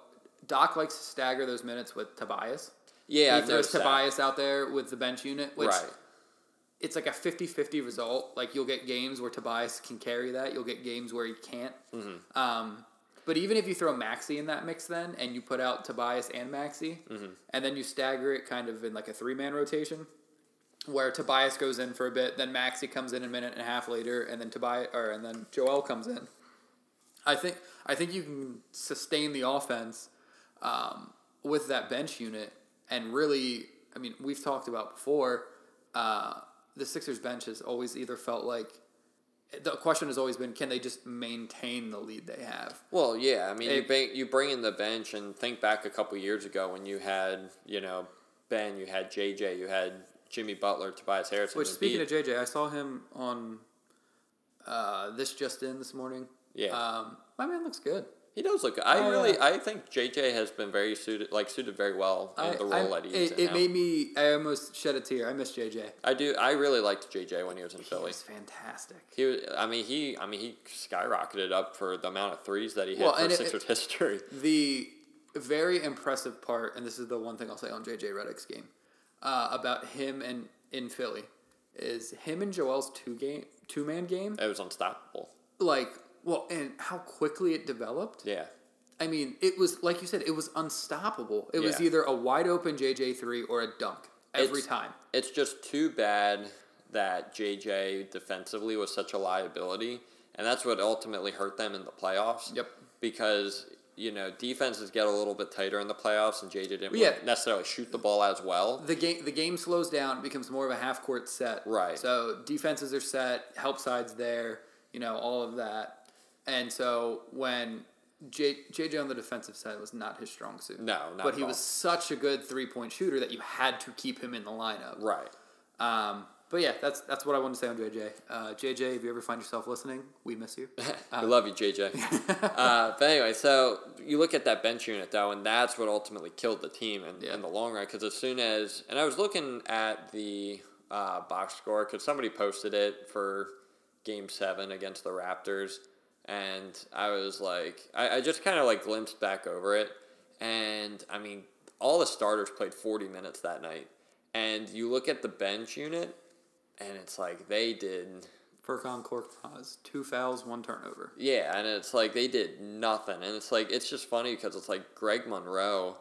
Doc likes to stagger those minutes with Tobias. Yeah, he I've throws noticed that. Tobias out there with the bench unit, which right. it's like a 50-50 result. Like you'll get games where Tobias can carry that. You'll get games where he can't. Mm-hmm. Um, but even if you throw Maxey in that mix, then and you put out Tobias and Maxey, Mm-hmm. and then you stagger it kind of in like a three man rotation, where Tobias goes in for a bit, then Maxey comes in a minute and a half later, and then Tobias or and then Joel comes in. I think I think you can sustain the offense um, with that bench unit, and really, I mean, we've talked about before. Uh, the Sixers bench has always either felt like the question has always been, can they just maintain the lead they have? Well, yeah. I mean, you bring you bring in the bench and think back a couple years ago when you had you know Ben, you had JJ, you had Jimmy Butler, Tobias Harris. Which, speaking of JJ, I saw him on uh, this just in this morning. Yeah. um, my man looks good. he does look. good. I Oh, really. I think JJ has been very suited, like suited very well in I, the I- role that he's it, in it now. made me. I almost shed a tear. I miss JJ. I do. I really liked JJ when he was in He Philly. was fantastic. He was. I mean, he. I mean, he skyrocketed up for the amount of threes that he hit Well, for and it- Sixers history. The very impressive part, and this is the one thing I'll say on JJ Redick's game uh, about him and in Philly, is him and Joel's two game two man game. It was unstoppable. Like, well, and how quickly it developed. Yeah. I mean, it was like you said, it was unstoppable. It was either a wide open JJ three or a dunk every It's- time. It's just too bad that JJ defensively was such a liability, and that's what ultimately hurt them in the playoffs. Yep. Because you know defenses get a little bit tighter in the playoffs, and JJ didn't Yeah. necessarily shoot the ball as well. The game the game slows down. Becomes more of a half court set. Right. So defenses are set. Help sides there. You know all of that. And so when J, JJ on the defensive side was not his strong suit. No, not But he all. was such a good three point shooter that you had to keep him in the lineup. Right. Um, but yeah, that's that's what I wanted to say on JJ. Uh, JJ, if you ever find yourself listening, we miss you. we love you, JJ. uh, but anyway, so you look at that bench unit though, and that's what ultimately killed the team in, Yeah. in the long run. Because as soon as, and I was looking at the uh, box score because somebody posted it for Game Seven against the Raptors, and I was like, I, I just kind of like glimpsed back over it, and I mean, all the starters played 40 minutes that night. And you look at the bench unit, and it's like they did. Furkan Korkmaz, two fouls, one turnover. Yeah, and it's like they did nothing. And it's like, it's just funny because it's like Greg Monroe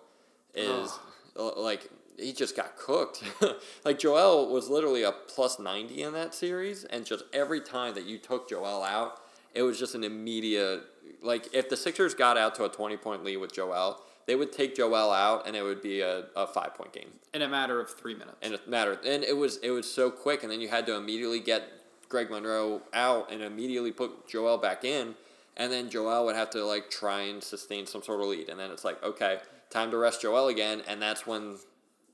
is like, he just got cooked. like Joel was literally a plus 90 in that series. And just every time that you took Joel out, it was just an immediate, like, if the Sixers got out to a 20 point lead with Joel, they would take Joel out and it would be a, a five point game In a matter of three minutes. in a matter. And it was it was so quick, and then you had to immediately get Greg Monroe out and immediately put Joel back in, and then Joel would have to like try and sustain some sort of lead, and then it's like okay, time to rest Joel again, and that's when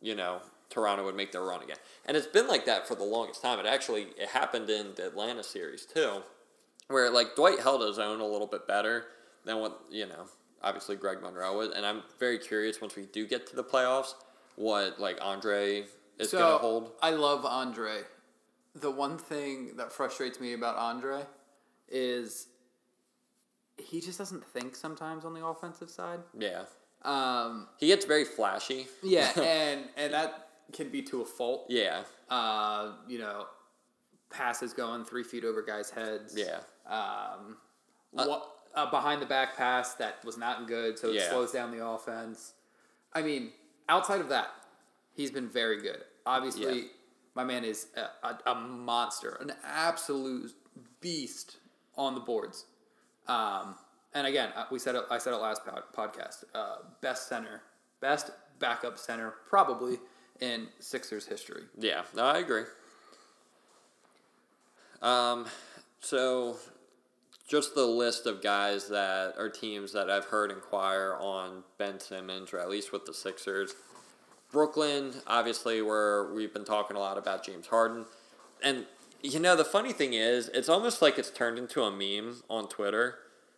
you know Toronto would make their run again, and it's been like that for the longest time. It actually it happened in the Atlanta series too, where like Dwight held his own a little bit better than what you know. Obviously, Greg Monroe was, and I'm very curious once we do get to the playoffs, what like Andre is so gonna hold. I love Andre. The one thing that frustrates me about Andre is he just doesn't think sometimes on the offensive side. Yeah, Um, he gets very flashy. yeah, and and that can be to a fault. yeah, Uh, you know, passes going three feet over guys' heads. yeah, Um, what a behind the back pass that was not good, so it Yeah. slows down the offense. I mean, outside of that, he's been very good. Obviously, Yeah. my man is a, a, a monster, an absolute beast on the boards. Um, and again, uh, we said it, I said it last pod, podcast. Uh, best center, best backup center, probably in Sixers history. yeah. No, I agree. Um, so just the list of guys that are teams that I've heard inquire on Ben Simmons, or at least with the Sixers. Brooklyn, obviously, where we've been talking a lot about James Harden. And, you know, the funny thing is, it's almost like it's turned into a meme on Twitter.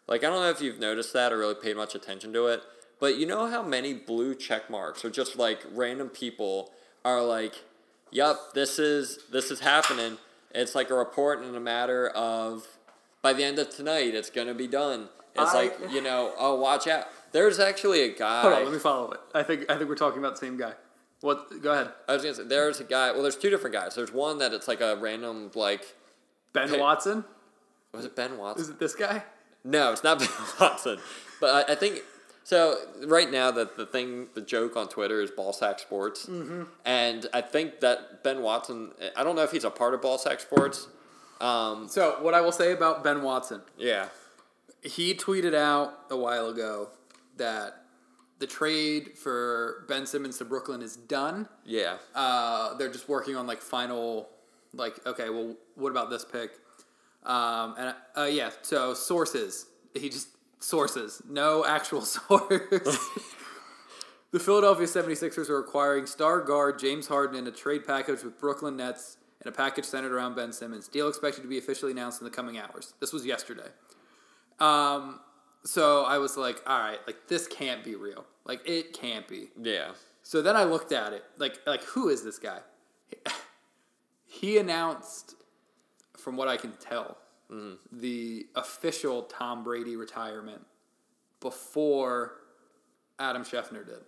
Like, I don't know if you've noticed that or really paid much attention to it, but you know how many blue check marks or just like random people are like, yep, this is this is happening. It's like a report in a matter of by the end of tonight, it's gonna be done. It's I- like you know, oh, watch out. There's actually a guy. Hold on, let me follow it. I think I think we're talking about the same guy. What? Go ahead. I was gonna say there's a guy. Well, there's two different guys. There's one that it's like a random like Ben. Watson. was it Ben Watson? Is it this guy? No, it's not Ben Watson. But I, I think so. Right now, the the thing, the joke on Twitter is Ballsack Sports, mm-hmm. and I think that Ben Watson. I don't know if he's a part of Ballsack Sports. Um, So what I will say about Ben Watson, yeah, he tweeted out a while ago that the trade for Ben Simmons to Brooklyn is done. yeah, Uh, they're just working on like final, like okay, well, what about this pick? Um, and uh, yeah, so sources. He just sources, no actual source. the Philadelphia 76ers are acquiring star guard James Harden in a trade package with Brooklyn Nets and a package centered around Ben Simmons. Deal expected to be officially announced in the coming hours. This was yesterday. Um, so I was like, all right, like this can't be real. Like it can't be. yeah. So then I looked at it, like like who is this guy? He announced, from what I can tell, the official Tom Brady retirement before Adam Schefter did.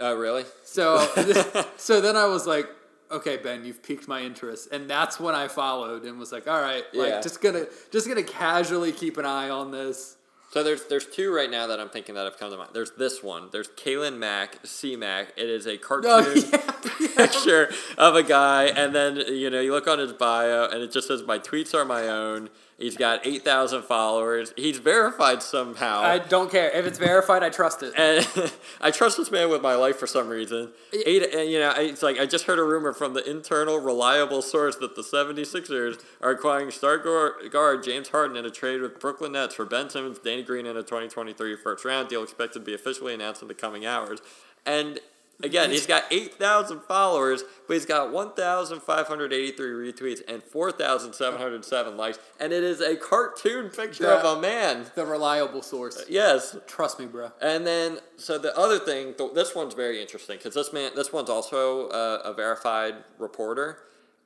Oh, really? So so then I was like, okay, Ben, you've piqued my interest, and that's when I followed and was like, all right, like Yeah. just gonna just gonna casually keep an eye on this. So there's there's two right now that I'm thinking that have come to mind. There's this one. There's Kalen Mack, C Mac. It is a cartoon Oh, yeah. picture of a guy, and then you know you look on his bio, and it just says my tweets are my own. He's got eight thousand followers. He's verified somehow. I don't care if it's verified. I trust it. and I trust this man with my life for some reason. Eight, and, you know, it's like I just heard a rumor from the internal, reliable source that the 76ers are acquiring star guard, James Harden in a trade with Brooklyn Nets for Ben Simmons, Danny Green, and a 2023 first round deal expected to be officially announced in the coming hours. And again, he's got 8,000 followers, but he's got 1,583 retweets and 4,707 likes, and it is a cartoon picture That- of a man. The reliable source. Yes, Trust me, bro. and then, so the other thing, th- this one's very interesting because this man, this one's also a, a verified reporter,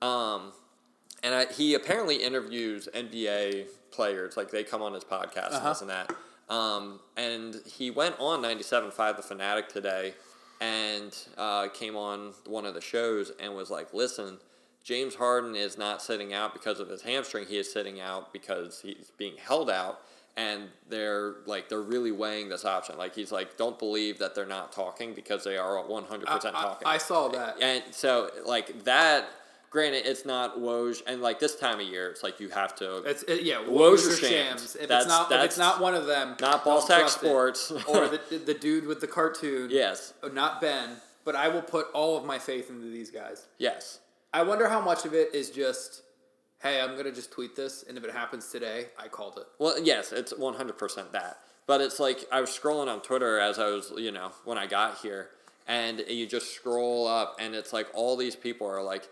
um, and I, he apparently interviews NBA players, like they come on his podcast and this and that. Um, and he went on 97.5 The Fanatic today and uh, came on one of the shows and was like, listen, James Harden is not sitting out because of his hamstring. He is sitting out because he's being held out. And they're like they're really weighing this option. Like he's like, don't believe that they're not talking because they are one hundred percent I- I- talking. I saw that. And so like that. Granted, it's not Woj, and like this time of year, it's like you have to It's it, yeah, Woj Woj or Shams. Shams. If That's- it's not if it's not one of them, not Ballsack. Sports. or the the dude with the cartoon. yes, Oh, not Ben, but I will put all of my faith into these guys. yes, I wonder how much of it is just, hey, I'm gonna just tweet this, and if it happens today, I called it. Well, yes, it's one hundred percent that. But it's like I was scrolling on Twitter as I was, you know, when I got here, and you just scroll up, and it's like all these people are like,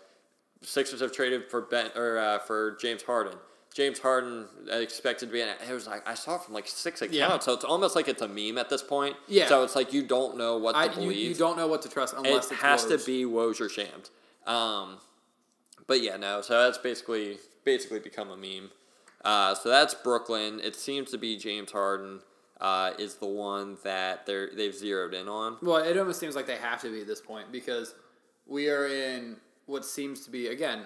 Sixers have traded for Ben or uh, for James Harden. James Harden expected to be in it. It was like I saw it from like six accounts, Yeah. so it's almost like it's a meme at this point. Yeah. So it's like you don't know what to I believe. you don't know what to trust unless it has to be Woj or Shams. Um, but yeah, no. So that's basically basically become a meme. Uh, so that's Brooklyn. It seems to be James Harden uh, is the one that they're they've zeroed in on. Well, it almost seems like they have to be at this point because we are in what seems to be again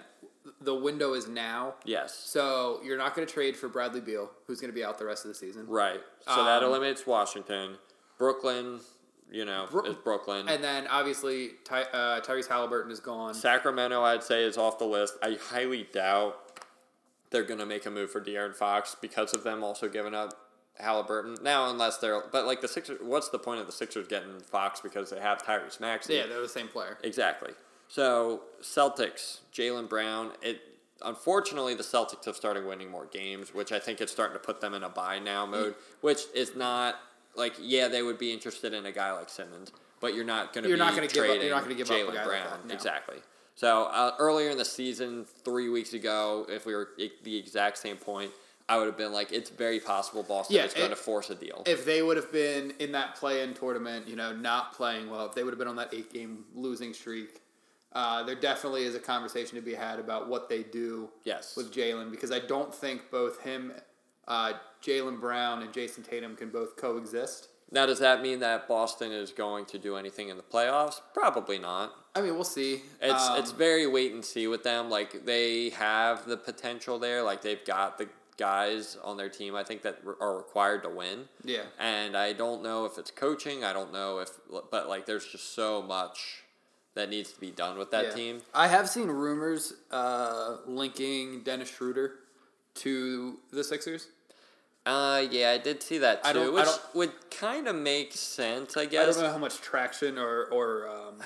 the window is now. Yes, So you're not going to trade for Bradley Beal, who's going to be out the rest of the season. right. So that Um, eliminates Washington. Brooklyn, you know, Bro- is Brooklyn. And then obviously Ty, uh, Tyrese Halliburton is gone. Sacramento, I'd say, is off the list. I highly doubt they're going to make a move for De'Aaron Fox because of them also giving up Halliburton. Now, unless they're, but like the Sixers, what's the point of the Sixers getting Fox because they have Tyrese Maxey? Yeah, they're the same player. Exactly. So, Celtics, Jaylen Brown, it, unfortunately, the Celtics have started winning more games, which I think is starting to put them in a buy now mode, which is not, like, yeah, they would be interested in a guy like Simmons, but you're not going to You're not gonna give up- you're not gonna give up a Jaylen like Brown. that, no. Exactly. So uh, earlier in the season, three weeks ago, if we were at the exact same point, I would have been like, it's very possible Boston Yeah, is going it- to force a deal. If they would have been in that play-in tournament, you know, not playing well, if they would have been on that eight-game losing streak, uh, there definitely is a conversation to be had about what they do yes. with Jaylen because I don't think both him, uh, Jaylen Brown, and Jayson Tatum can both coexist. Now, does that mean that Boston is going to do anything in the playoffs? Probably not. I mean, we'll see. It's Um, it's very wait and see with them. Like they have the potential there. Like they've got the guys on their team. I think that re- are required to win. yeah. And I don't know if it's coaching. I don't know if, but like there's just so much that needs to be done with that Yeah. team. I have seen rumors uh, linking Dennis Schroeder to the Sixers. Uh, yeah, I did see that too, I don't- I which don't- would kind of make sense, I guess. I don't know how much traction or or um,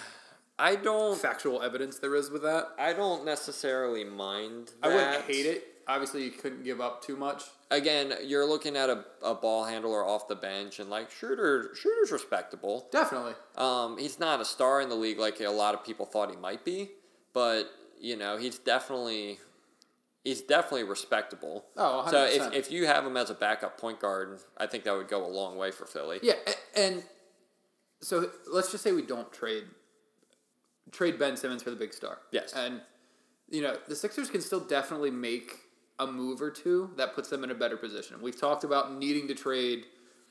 I don't. factual evidence there is with that. I don't necessarily mind. I wouldn't hate it. Obviously, you couldn't give up too much. Again, you're looking at a, a ball handler off the bench, and like Schroeder, Schroeder's respectable. Definitely. Um, he's not a star in the league like a lot of people thought he might be, but you know he's definitely he's definitely respectable. Oh, 100%. so if, if you have him as a backup point guard, I think that would go a long way for Philly. Yeah, and so let's just say we don't trade trade Ben Simmons for the big star. Yes. and you know the Sixers can still definitely make a move or two that puts them in a better position. We've talked about needing to trade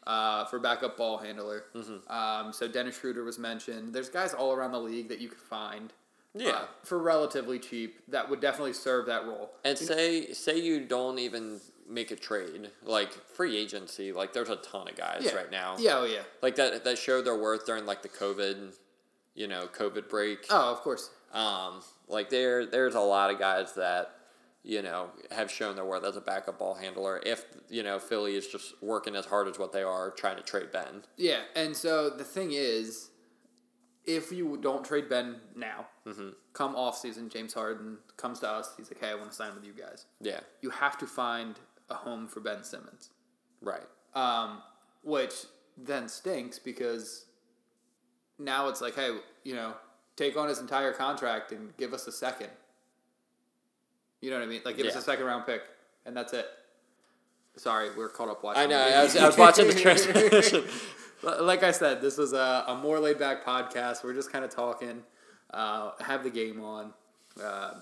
uh, for backup ball handler. Mm-hmm. Um, so Dennis Schroeder was mentioned. There's guys all around the league that you could find. Yeah. uh, for relatively cheap, that would definitely serve that role. And say say you don't even make a trade, like free agency, like there's a ton of guys Yeah. right now. Yeah, oh yeah. Like that that showed their worth during like the COVID, you know, COVID break. Oh, of course. Um, like there, there's a lot of guys that you know have shown their worth as a backup ball handler. If you know Philly is just working as hard as what they are trying to trade Ben. Yeah, and so the thing is, if you don't trade Ben now, come off season, James Harden comes to us. He's like, "Hey, I want to sign with you guys." Yeah, You have to find a home for Ben Simmons, right. um, which then stinks because now it's like, "Hey, you know, take on his entire contract and give us a second. You know what I mean? Like, give us Yeah. a second round pick, and that's it. Sorry, we're caught up watching. I know. the I was. I was watching the transmission. Li- like I said, this was a, a more laid back podcast. We're just kind of talking, uh, have the game on. Uh,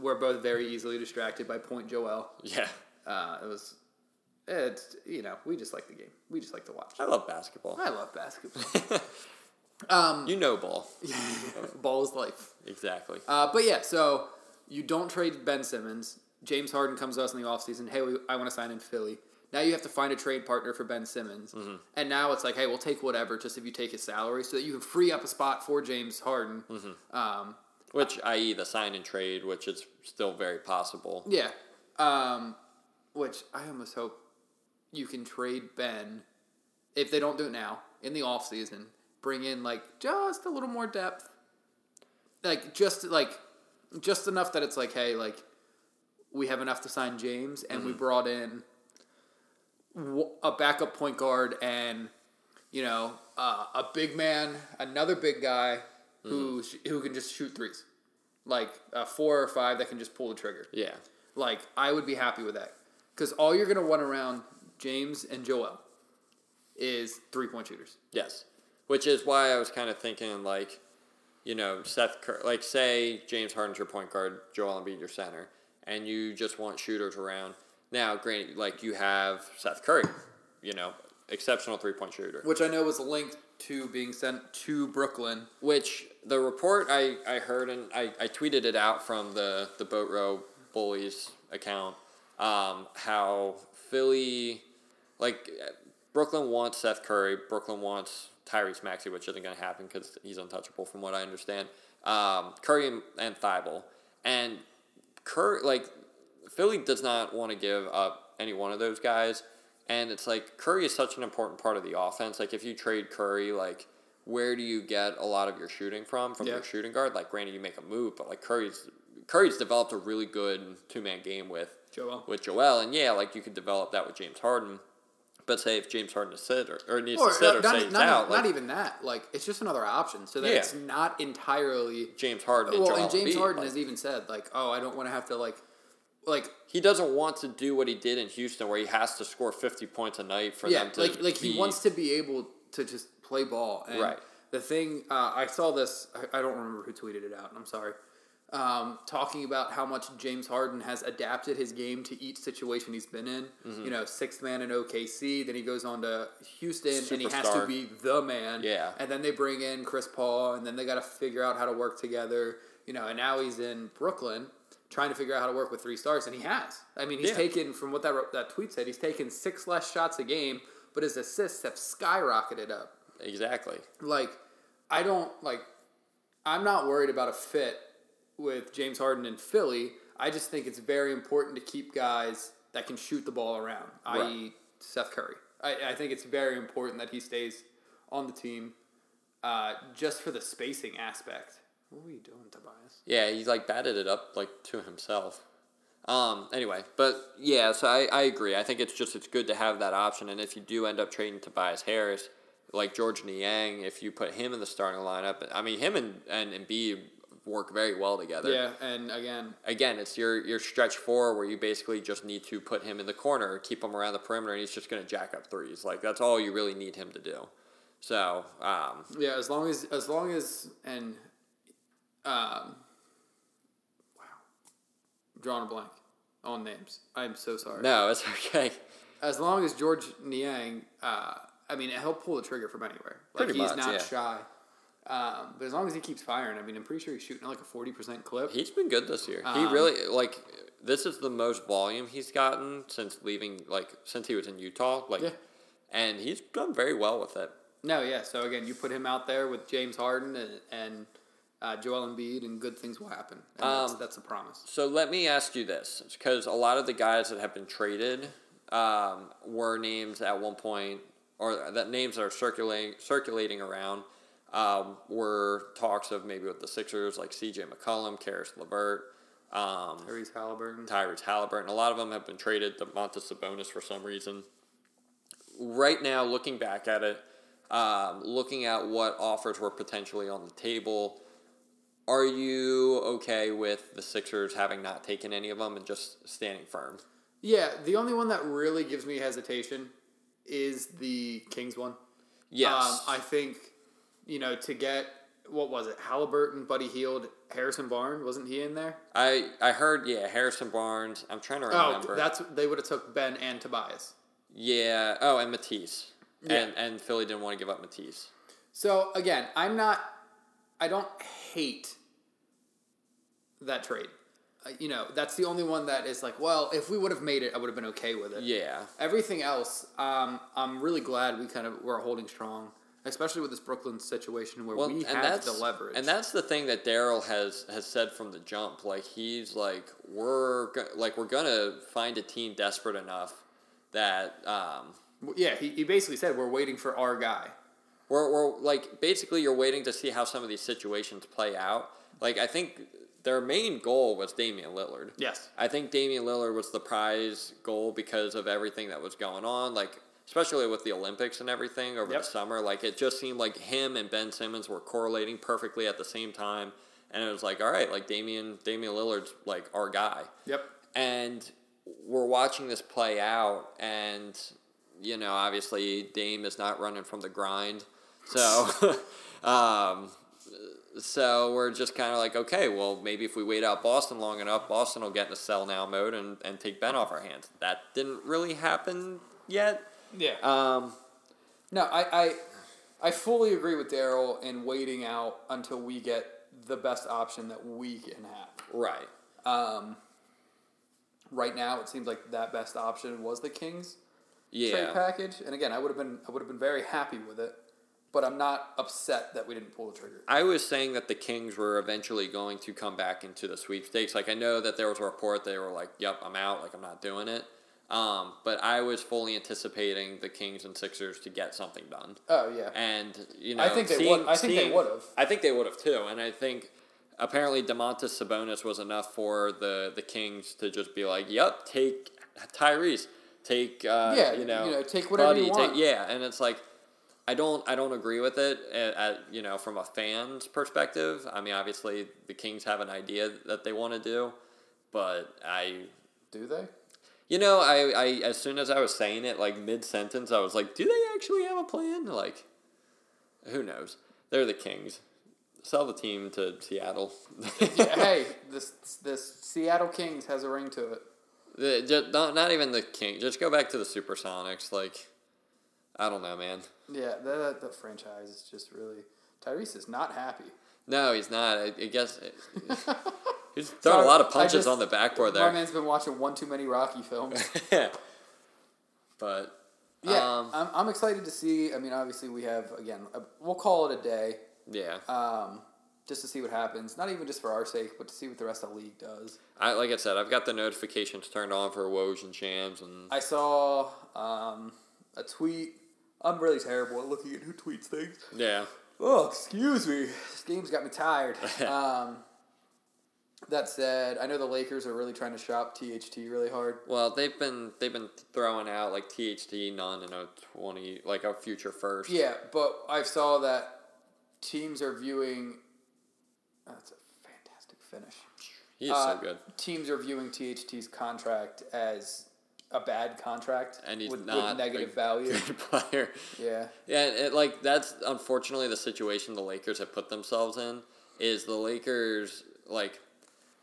we're both very easily distracted by Point Joel. yeah, Uh, it was It's you know we just like the game. We just like to watch. I love basketball. I love basketball. um, You know ball. ball is life. Exactly. Uh, but yeah, so you don't trade Ben Simmons. James Harden comes to us in the offseason. Hey, we, I want to sign in Philly. Now you have to find a trade partner for Ben Simmons. Mm-hmm. And now it's like, hey, we'll take whatever just if you take his salary so that you can free up a spot for James Harden. Mm-hmm. Um, Which, i.e., the sign and trade, which is still very possible. yeah. Um, which I almost hope you can trade Ben if they don't do it now in the offseason. Bring in like just a little more depth. Like just like just enough that it's like, hey, like we have enough to sign James, and we brought in w- a backup point guard and you know uh, a big man, another big guy who sh- who can just shoot threes, like a four or five that can just pull the trigger. Yeah. Like I would be happy with that because all you're gonna want around James and Joel is three point shooters. Yes. Which is why I was kind of thinking, like, you know, Seth, Cur- like, say James Harden's your point guard, Joel Embiid your center, and you just want shooters around. Now, granted, like, you have Seth Curry, you know, exceptional three point shooter. Which I know was linked to being sent to Brooklyn. Which the report I, I heard and I, I tweeted it out from the, the Boat Row Bullies account um, how Philly, like Brooklyn wants Seth Curry, Brooklyn wants Tyrese Maxey, which isn't going to happen because he's untouchable from what I understand. Um, Curry and, and Thybulle. And Curry, like, Philly does not want to give up any one of those guys. And it's like Curry is such an important part of the offense. Like if you trade Curry, like where do you get a lot of your shooting from from Yeah. your shooting guard? Like granted you make a move, but like Curry's Curry's developed a really good two man game with Joel. with Joel, and yeah, like you could develop that with James Harden. But say if James Harden is sit or, or needs Or to sit or not, say not, out, not even that. Like it's just another option, so that Yeah. it's not entirely. James Harden Well, and James Harden like, has even said like, "Oh, I don't want to have to like, like he doesn't want to do what he did in Houston, where he has to score fifty points a night for yeah, them to like like he wants to be able to just play ball. And Right. The thing uh, I saw this, I, I don't remember who tweeted it out. I'm sorry. Um, talking about how much James Harden has adapted his game to each situation he's been in. Mm-hmm. You know, sixth man in OKC, then he goes on to Houston, and he has to be the man. Yeah. And then they bring in Chris Paul, and then they got to figure out how to work together. You know, and now he's in Brooklyn trying to figure out how to work with three stars, and he has. I mean, he's Yeah. taken from what that that tweet said, he's taken six less shots a game, but his assists have skyrocketed up. exactly. Like, I don't like. I'm not worried about a fit with James Harden in Philly. I just think it's very important to keep guys that can shoot the ball around, i.e., Seth Curry. I, I think it's very important that he stays on the team, uh, just for the spacing aspect. What were you doing, Tobias? Yeah, he like batted it up like to himself. Um. Anyway, but yeah, so I, I agree. I think it's just it's good to have that option, and if you do end up trading Tobias Harris, like Georges Niang, if you put him in the starting lineup, I mean him and and Embiid work very well together. Yeah, and again, Again, it's your your stretch four where you basically just need to put him in the corner, keep him around the perimeter, and he's just going to jack up threes. Like that's all you really need him to do. So, um, Yeah, as long as as long as and um wow. Drawing a blank on names. I'm so sorry. no, it's okay. As long as Georges Niang uh I mean he'll pull the trigger from anywhere. Like Pretty he's much, not yeah. shy. Um, but as long as he keeps firing, I mean, I'm pretty sure he's shooting at like a forty percent clip. He's been good this year. he Um, really like this is the most volume he's gotten since leaving like since he was in Utah. Like Yeah. and he's done very well with it. No, yeah. So again, you put him out there with James Harden and, and uh, Joel Embiid, and good things will happen. And that's, Um, that's a promise. So let me ask you this, because a lot of the guys that have been traded um, were names at one point, or that names that are circulating circulating around um, were talks of maybe with the Sixers, like C.J. McCollum, Caris LeVert, um, Tyrese Halliburton. Tyrese Halliburton. A lot of them have been traded. Domantas Sabonis for some reason. Right now, looking back at it, um, looking at what offers were potentially on the table, are you okay with the Sixers having not taken any of them and just standing firm? Yeah, the only one that really gives me hesitation is the Kings one. Yes. Um, I think, you know, to get what was it? Halliburton, Buddy Hield, Harrison Barnes, wasn't he in there? I I heard yeah Harrison Barnes. I'm trying to remember. Oh, remember. that's they would have took Ben and Tobias. Yeah. Oh, and Matisse. Yeah. And and Philly didn't want to give up Matisse. So again, I'm not. I don't hate that trade. Uh, you know, that's the only one that is like, well, if we would have made it, I would have been okay with it. Yeah. Everything else, um, I'm really glad we kind of were holding strong, especially with this Brooklyn situation where Well, we that's the leverage. and that's the thing that Daryl has has said from the jump. Like he's like we're go- like we're gonna find a team desperate enough that um, yeah, he, he basically said we're waiting for our guy. we're we're like basically you're waiting to see how some of these situations play out. Like I think their main goal was Damian Lillard. Yes. I think Damian Lillard was the prize goal because of everything that was going on, like especially with the Olympics and everything over Yep. the summer. Like it just seemed like him and Ben Simmons were correlating perfectly at the same time, and it was like, all right, like Damian Damian Lillard's like our guy, Yep. and we're watching this play out, and you know, obviously Dame is not running from the grind, so. um, so we're just kind of like, okay, well, maybe if we wait out Boston long enough, Boston will get in a sell now mode and, and take Ben off our hands. That didn't really happen yet. Yeah. Um, No, I, I, I fully agree with Daryl in waiting out until we get the best option that we can have. right. Um, right now, it seems like that best option was the Kings trade package, and again, I would have been I would have been very happy with it, but I'm not upset that we didn't pull the trigger. I was saying that the Kings were eventually going to come back into the sweepstakes. Like I know that there was a report they were like, "Yep, I'm out. Like I'm not doing it." Um, but I was fully anticipating the Kings and Sixers to get something done. Oh yeah, And you know, I think they seeing- would- I think they would've. I think they would have too. And I think apparently Domantas Sabonis was enough for the the Kings to just be like, "Yep, take Tyrese, take uh, Yeah, you know, you know, take whatever you Buddy, want." Take, yeah, and it's like. I don't. I don't agree with it. At, at you know, from a fan's perspective. I mean, obviously, the Kings have an idea that they want to do, but I do they? You know, I, I as soon as I was saying it, like mid sentence, I was like, do they actually have a plan? Like, who knows? They're the Kings. Sell the team to Seattle. Yeah, hey, this this Seattle Kings has a ring to it. the, just, not, not even the King. Just go back to the Supersonics. Like, I don't know, man. Yeah, that the franchise is just really Tyrese is not happy. No, he's not. I, I guess he's throwing a lot of punches just- on the backboard there. My man's been watching one too many Rocky films. but Yeah, um, I'm, I'm excited to see. I mean, obviously we have again. A, we'll call it a day, yeah, um, just to see what happens. Not even just for our sake, but to see what the rest of the league does. I like I said, I've got the notifications turned on for Woj and Shams, and I saw um, a tweet. I'm really terrible at looking at who tweets things. yeah, Oh, excuse me. This game's got me tired. um, that said, I know the Lakers are really trying to shop THT really hard. Well, they've been they've been throwing out like THT none and a twenty like a future first. Yeah, but I saw that teams are viewing. That's a fantastic finish. he's Uh, so good, Teams are viewing THT's contract as a bad contract and he's with, not with negative a value. Good player. Yeah, Yeah, it, like that's unfortunately the situation the Lakers have put themselves in. Is the Lakers like?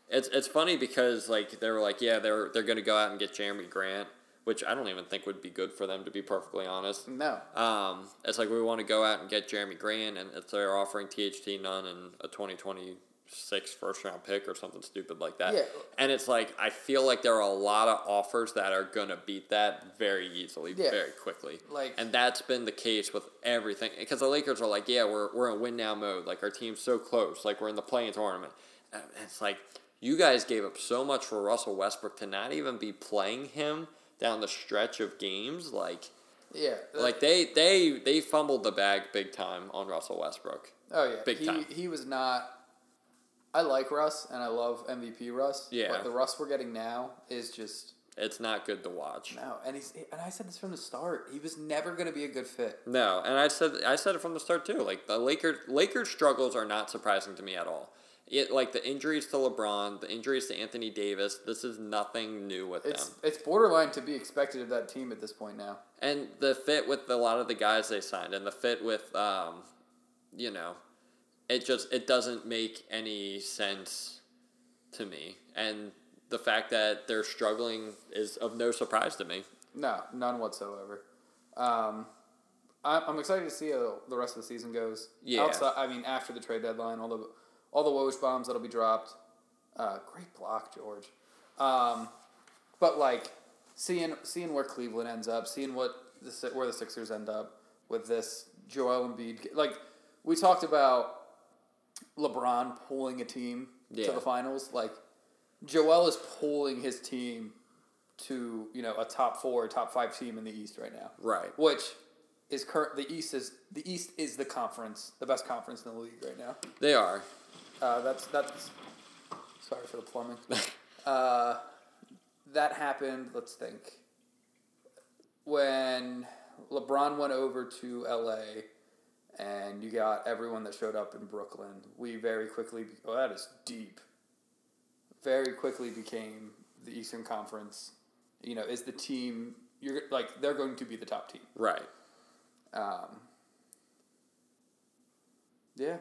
It's it's funny because like they were like yeah they're they're gonna go out and get Jerami Grant, which I don't even think would be good for them to be perfectly honest. no, Um, it's like we want to go out and get Jerami Grant, and it's they're offering THT none and a 2026 first round pick or something stupid like that. Yeah. And it's like I feel like there are a lot of offers that are gonna beat that very easily, Yeah. very quickly. Like- and that's been the case with everything because the Lakers are like, yeah, we're we're in win now mode. Like our team's so close. Like we're in the play-in tournament. And it's like you guys gave up so much for Russell Westbrook to not even be playing him down the stretch of games. Like yeah, like they they they fumbled the bag big time on Russell Westbrook. oh yeah, big he time. he was not. I like Russ and I love MVP Russ. Yeah. but the Russ we're getting now is just It's not good to watch. no. And he's and I said this from the start. He was never going to be a good fit. No, and I said I said it from the start too. Like the Lakers Lakers struggles are not surprising to me at all. It like the injuries to LeBron, the injuries to Anthony Davis. This is nothing new with It's them. it's borderline to be expected of that team at this point now. And the fit with a lot of the guys they signed, and the fit with, um, you know, it just it doesn't make any sense to me. And the fact that they're struggling is of no surprise to me. No, none whatsoever. Um, I, I'm excited to see how the rest of the season goes. Yeah. Outside, I mean, after the trade deadline, all the all the Woj bombs that'll be dropped. Uh, great block, George. Um, but like seeing seeing where Cleveland ends up, seeing what the where the Sixers end up with this Joel Embiid. Like we talked about LeBron pulling a team Yeah. to the finals. Like Joel is pulling his team to you know a top four, top five team in the East right now, Right. which is current. The East is the East is the conference, the best conference in the league right now. They are. Uh, that's that's. Sorry for the plumbing. uh, that happened. Let's think. When LeBron went over to LA, and you got everyone that showed up in Brooklyn, we very quickly. Be- oh, that is deep. Very quickly became the Eastern Conference. You know, is the team you're like they're going to be the top team. Right. Um, yeah.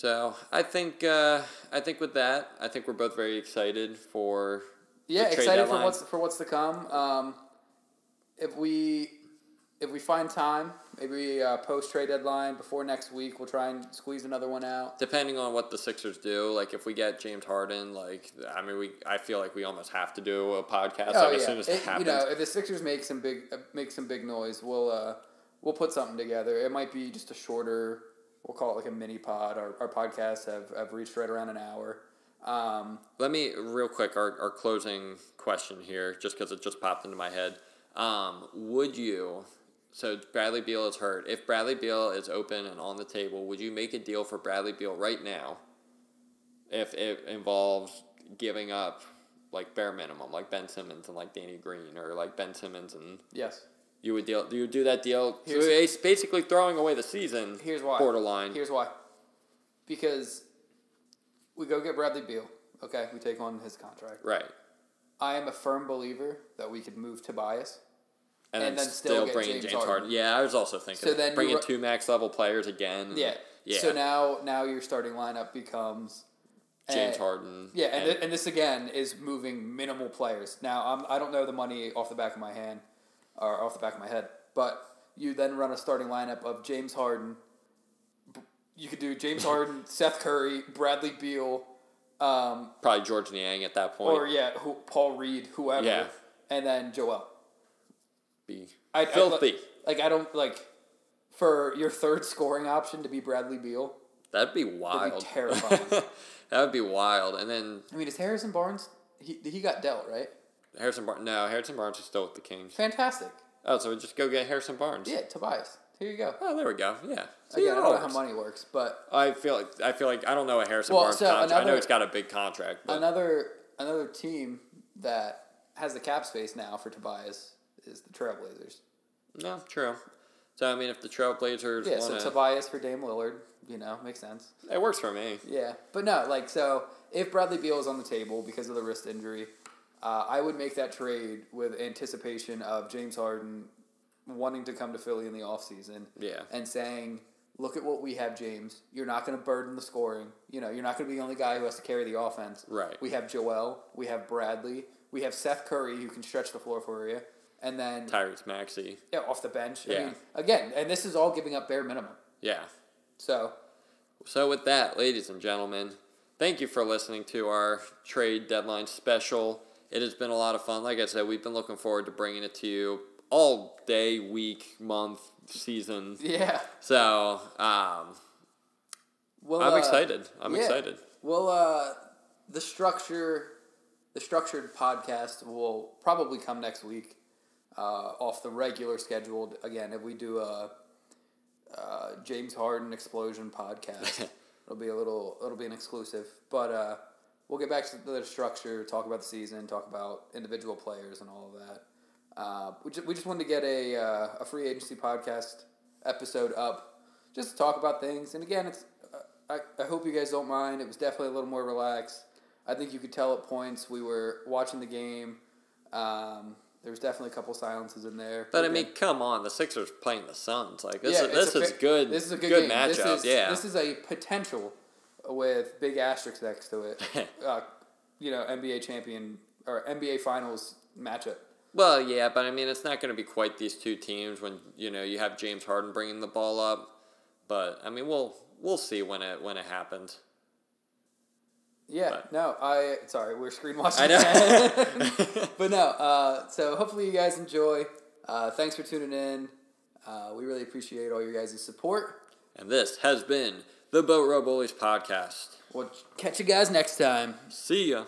So I think uh, I think with that, I think we're both very excited for Yeah, excited deadline. for what's for what's to come. Um, if we if we find time, maybe uh, post trade deadline before next week, we'll try and squeeze another one out. depending on what the Sixers do. Like if we get James Harden, like I mean, we I feel like we almost have to do a podcast like, as soon as it, Oh, It- happens. you know, if the Sixers make some big make some big noise, we'll uh, we'll put something together. It might be just a shorter. We'll call it like a mini pod. Our, our podcasts have, have reached right around an hour. Um, Let me real quick our, our closing question here, just because it just popped into my head. Um, would you? So Bradley Beal is hurt. If Bradley Beal is open and on the table, would you make a deal for Bradley Beal right now? If it involves giving up like bare minimum, like Ben Simmons and like Danny Green, or like Ben Simmons and yes. You would deal. You would do that deal. So Here's- it's basically throwing away the season. Here's why. Borderline. Here's why. Because we go get Bradley Beal. Okay, we take on his contract. right. I am a firm believer that we could move Tobias. And, And then, then still still, get bringing James James, Harden. Harden. Yeah, I was also thinking So then bringing ru- two max level players again. Yeah. yeah. So now, now your starting lineup becomes James uh, Harden. Yeah, and, th- and this again is moving minimal players. Now, I'm, I don't know the money off the back of my hand or off the back of my head, but you then run a starting lineup of James Harden. You could do James Harden, Seth Curry, Bradley Beal, um, probably Georges Niang at that point. or yeah, who, Paul Reed, whoever, Yeah. and then Joel. be I, I- filthy. like I don't like for your third scoring option to be Bradley Beal. That'd be That'd wild. be terrifying. that would be wild. And then I mean, is Harrison Barnes? He he got dealt right. Harrison Barnes. No, Harrison Barnes is still with the Kings. Fantastic. Oh, so we just go get Harrison Barnes. Yeah, Tobias. Here you go. Oh, there we go. Yeah. See, Again, I don't know how money works, but I feel like I feel like I don't know a Harrison Well, Barnes so contract. I know another- he's got a big contract, but another another team that has the cap space now for Tobias is the Trailblazers. no, true. So I mean, if the Trailblazers Yeah, want so Tobias for Dame Lillard, you know, makes sense. it works for me. Yeah, but no, like so if Bradley Beal is on the table because of the wrist injury, uh, I would make that trade with anticipation of James Harden wanting to come to Philly in the offseason Yeah. and saying, "Look at what we have, James. You're not going to burden the scoring. You know, you're not going to be the only guy who has to carry the offense. Right. We have Joel. We have Bradley. We have Seth Curry who can stretch the floor for you, and then Tyrese Maxey. yeah, off the bench. I Yeah. mean, again, and this is all giving up bare minimum. Yeah. So So with that, ladies and gentlemen, thank you for listening to our trade deadline special. It has been a lot of fun. Like I said, we've been looking forward to bringing it to you all day, week, month, season. yeah, So um, well, I'm uh, excited. I'm yeah. excited. Well, uh, the structure, the structured podcast will probably come next week, uh, off the regular scheduled. Again, if we do a, uh James Harden explosion podcast, it'll be a little, it'll be an exclusive. But uh, we'll get back to the structure, talk about the season, talk about individual players and all of that. Uh, we, just, we just wanted to get a, uh, a free agency podcast episode up just to talk about things. And again, it's uh, I, I hope you guys don't mind. It was definitely a little more relaxed. I think you could tell at points we were watching the game. Um, there was definitely a couple silences in there. But I mean, come on, the Sixers playing the Suns. Like this yeah, is this is fa- good. This is a good, good matchup. This is, yeah. This is a potential with big asterisks next to it. uh, you know, NBA champion or NBA Finals matchup. Well, yeah, but I mean, it's not going to be quite these two teams when you know you have James Harden bringing the ball up. But I mean, we'll we'll see when it when it happens. Yeah, But- no, I sorry, we're screen watching. I know. but no, uh, so hopefully you guys enjoy. Uh, thanks for tuning in. Uh, we really appreciate all your guys' support. and this has been the Boat Row Bullies podcast. We'll catch you guys next time. See ya.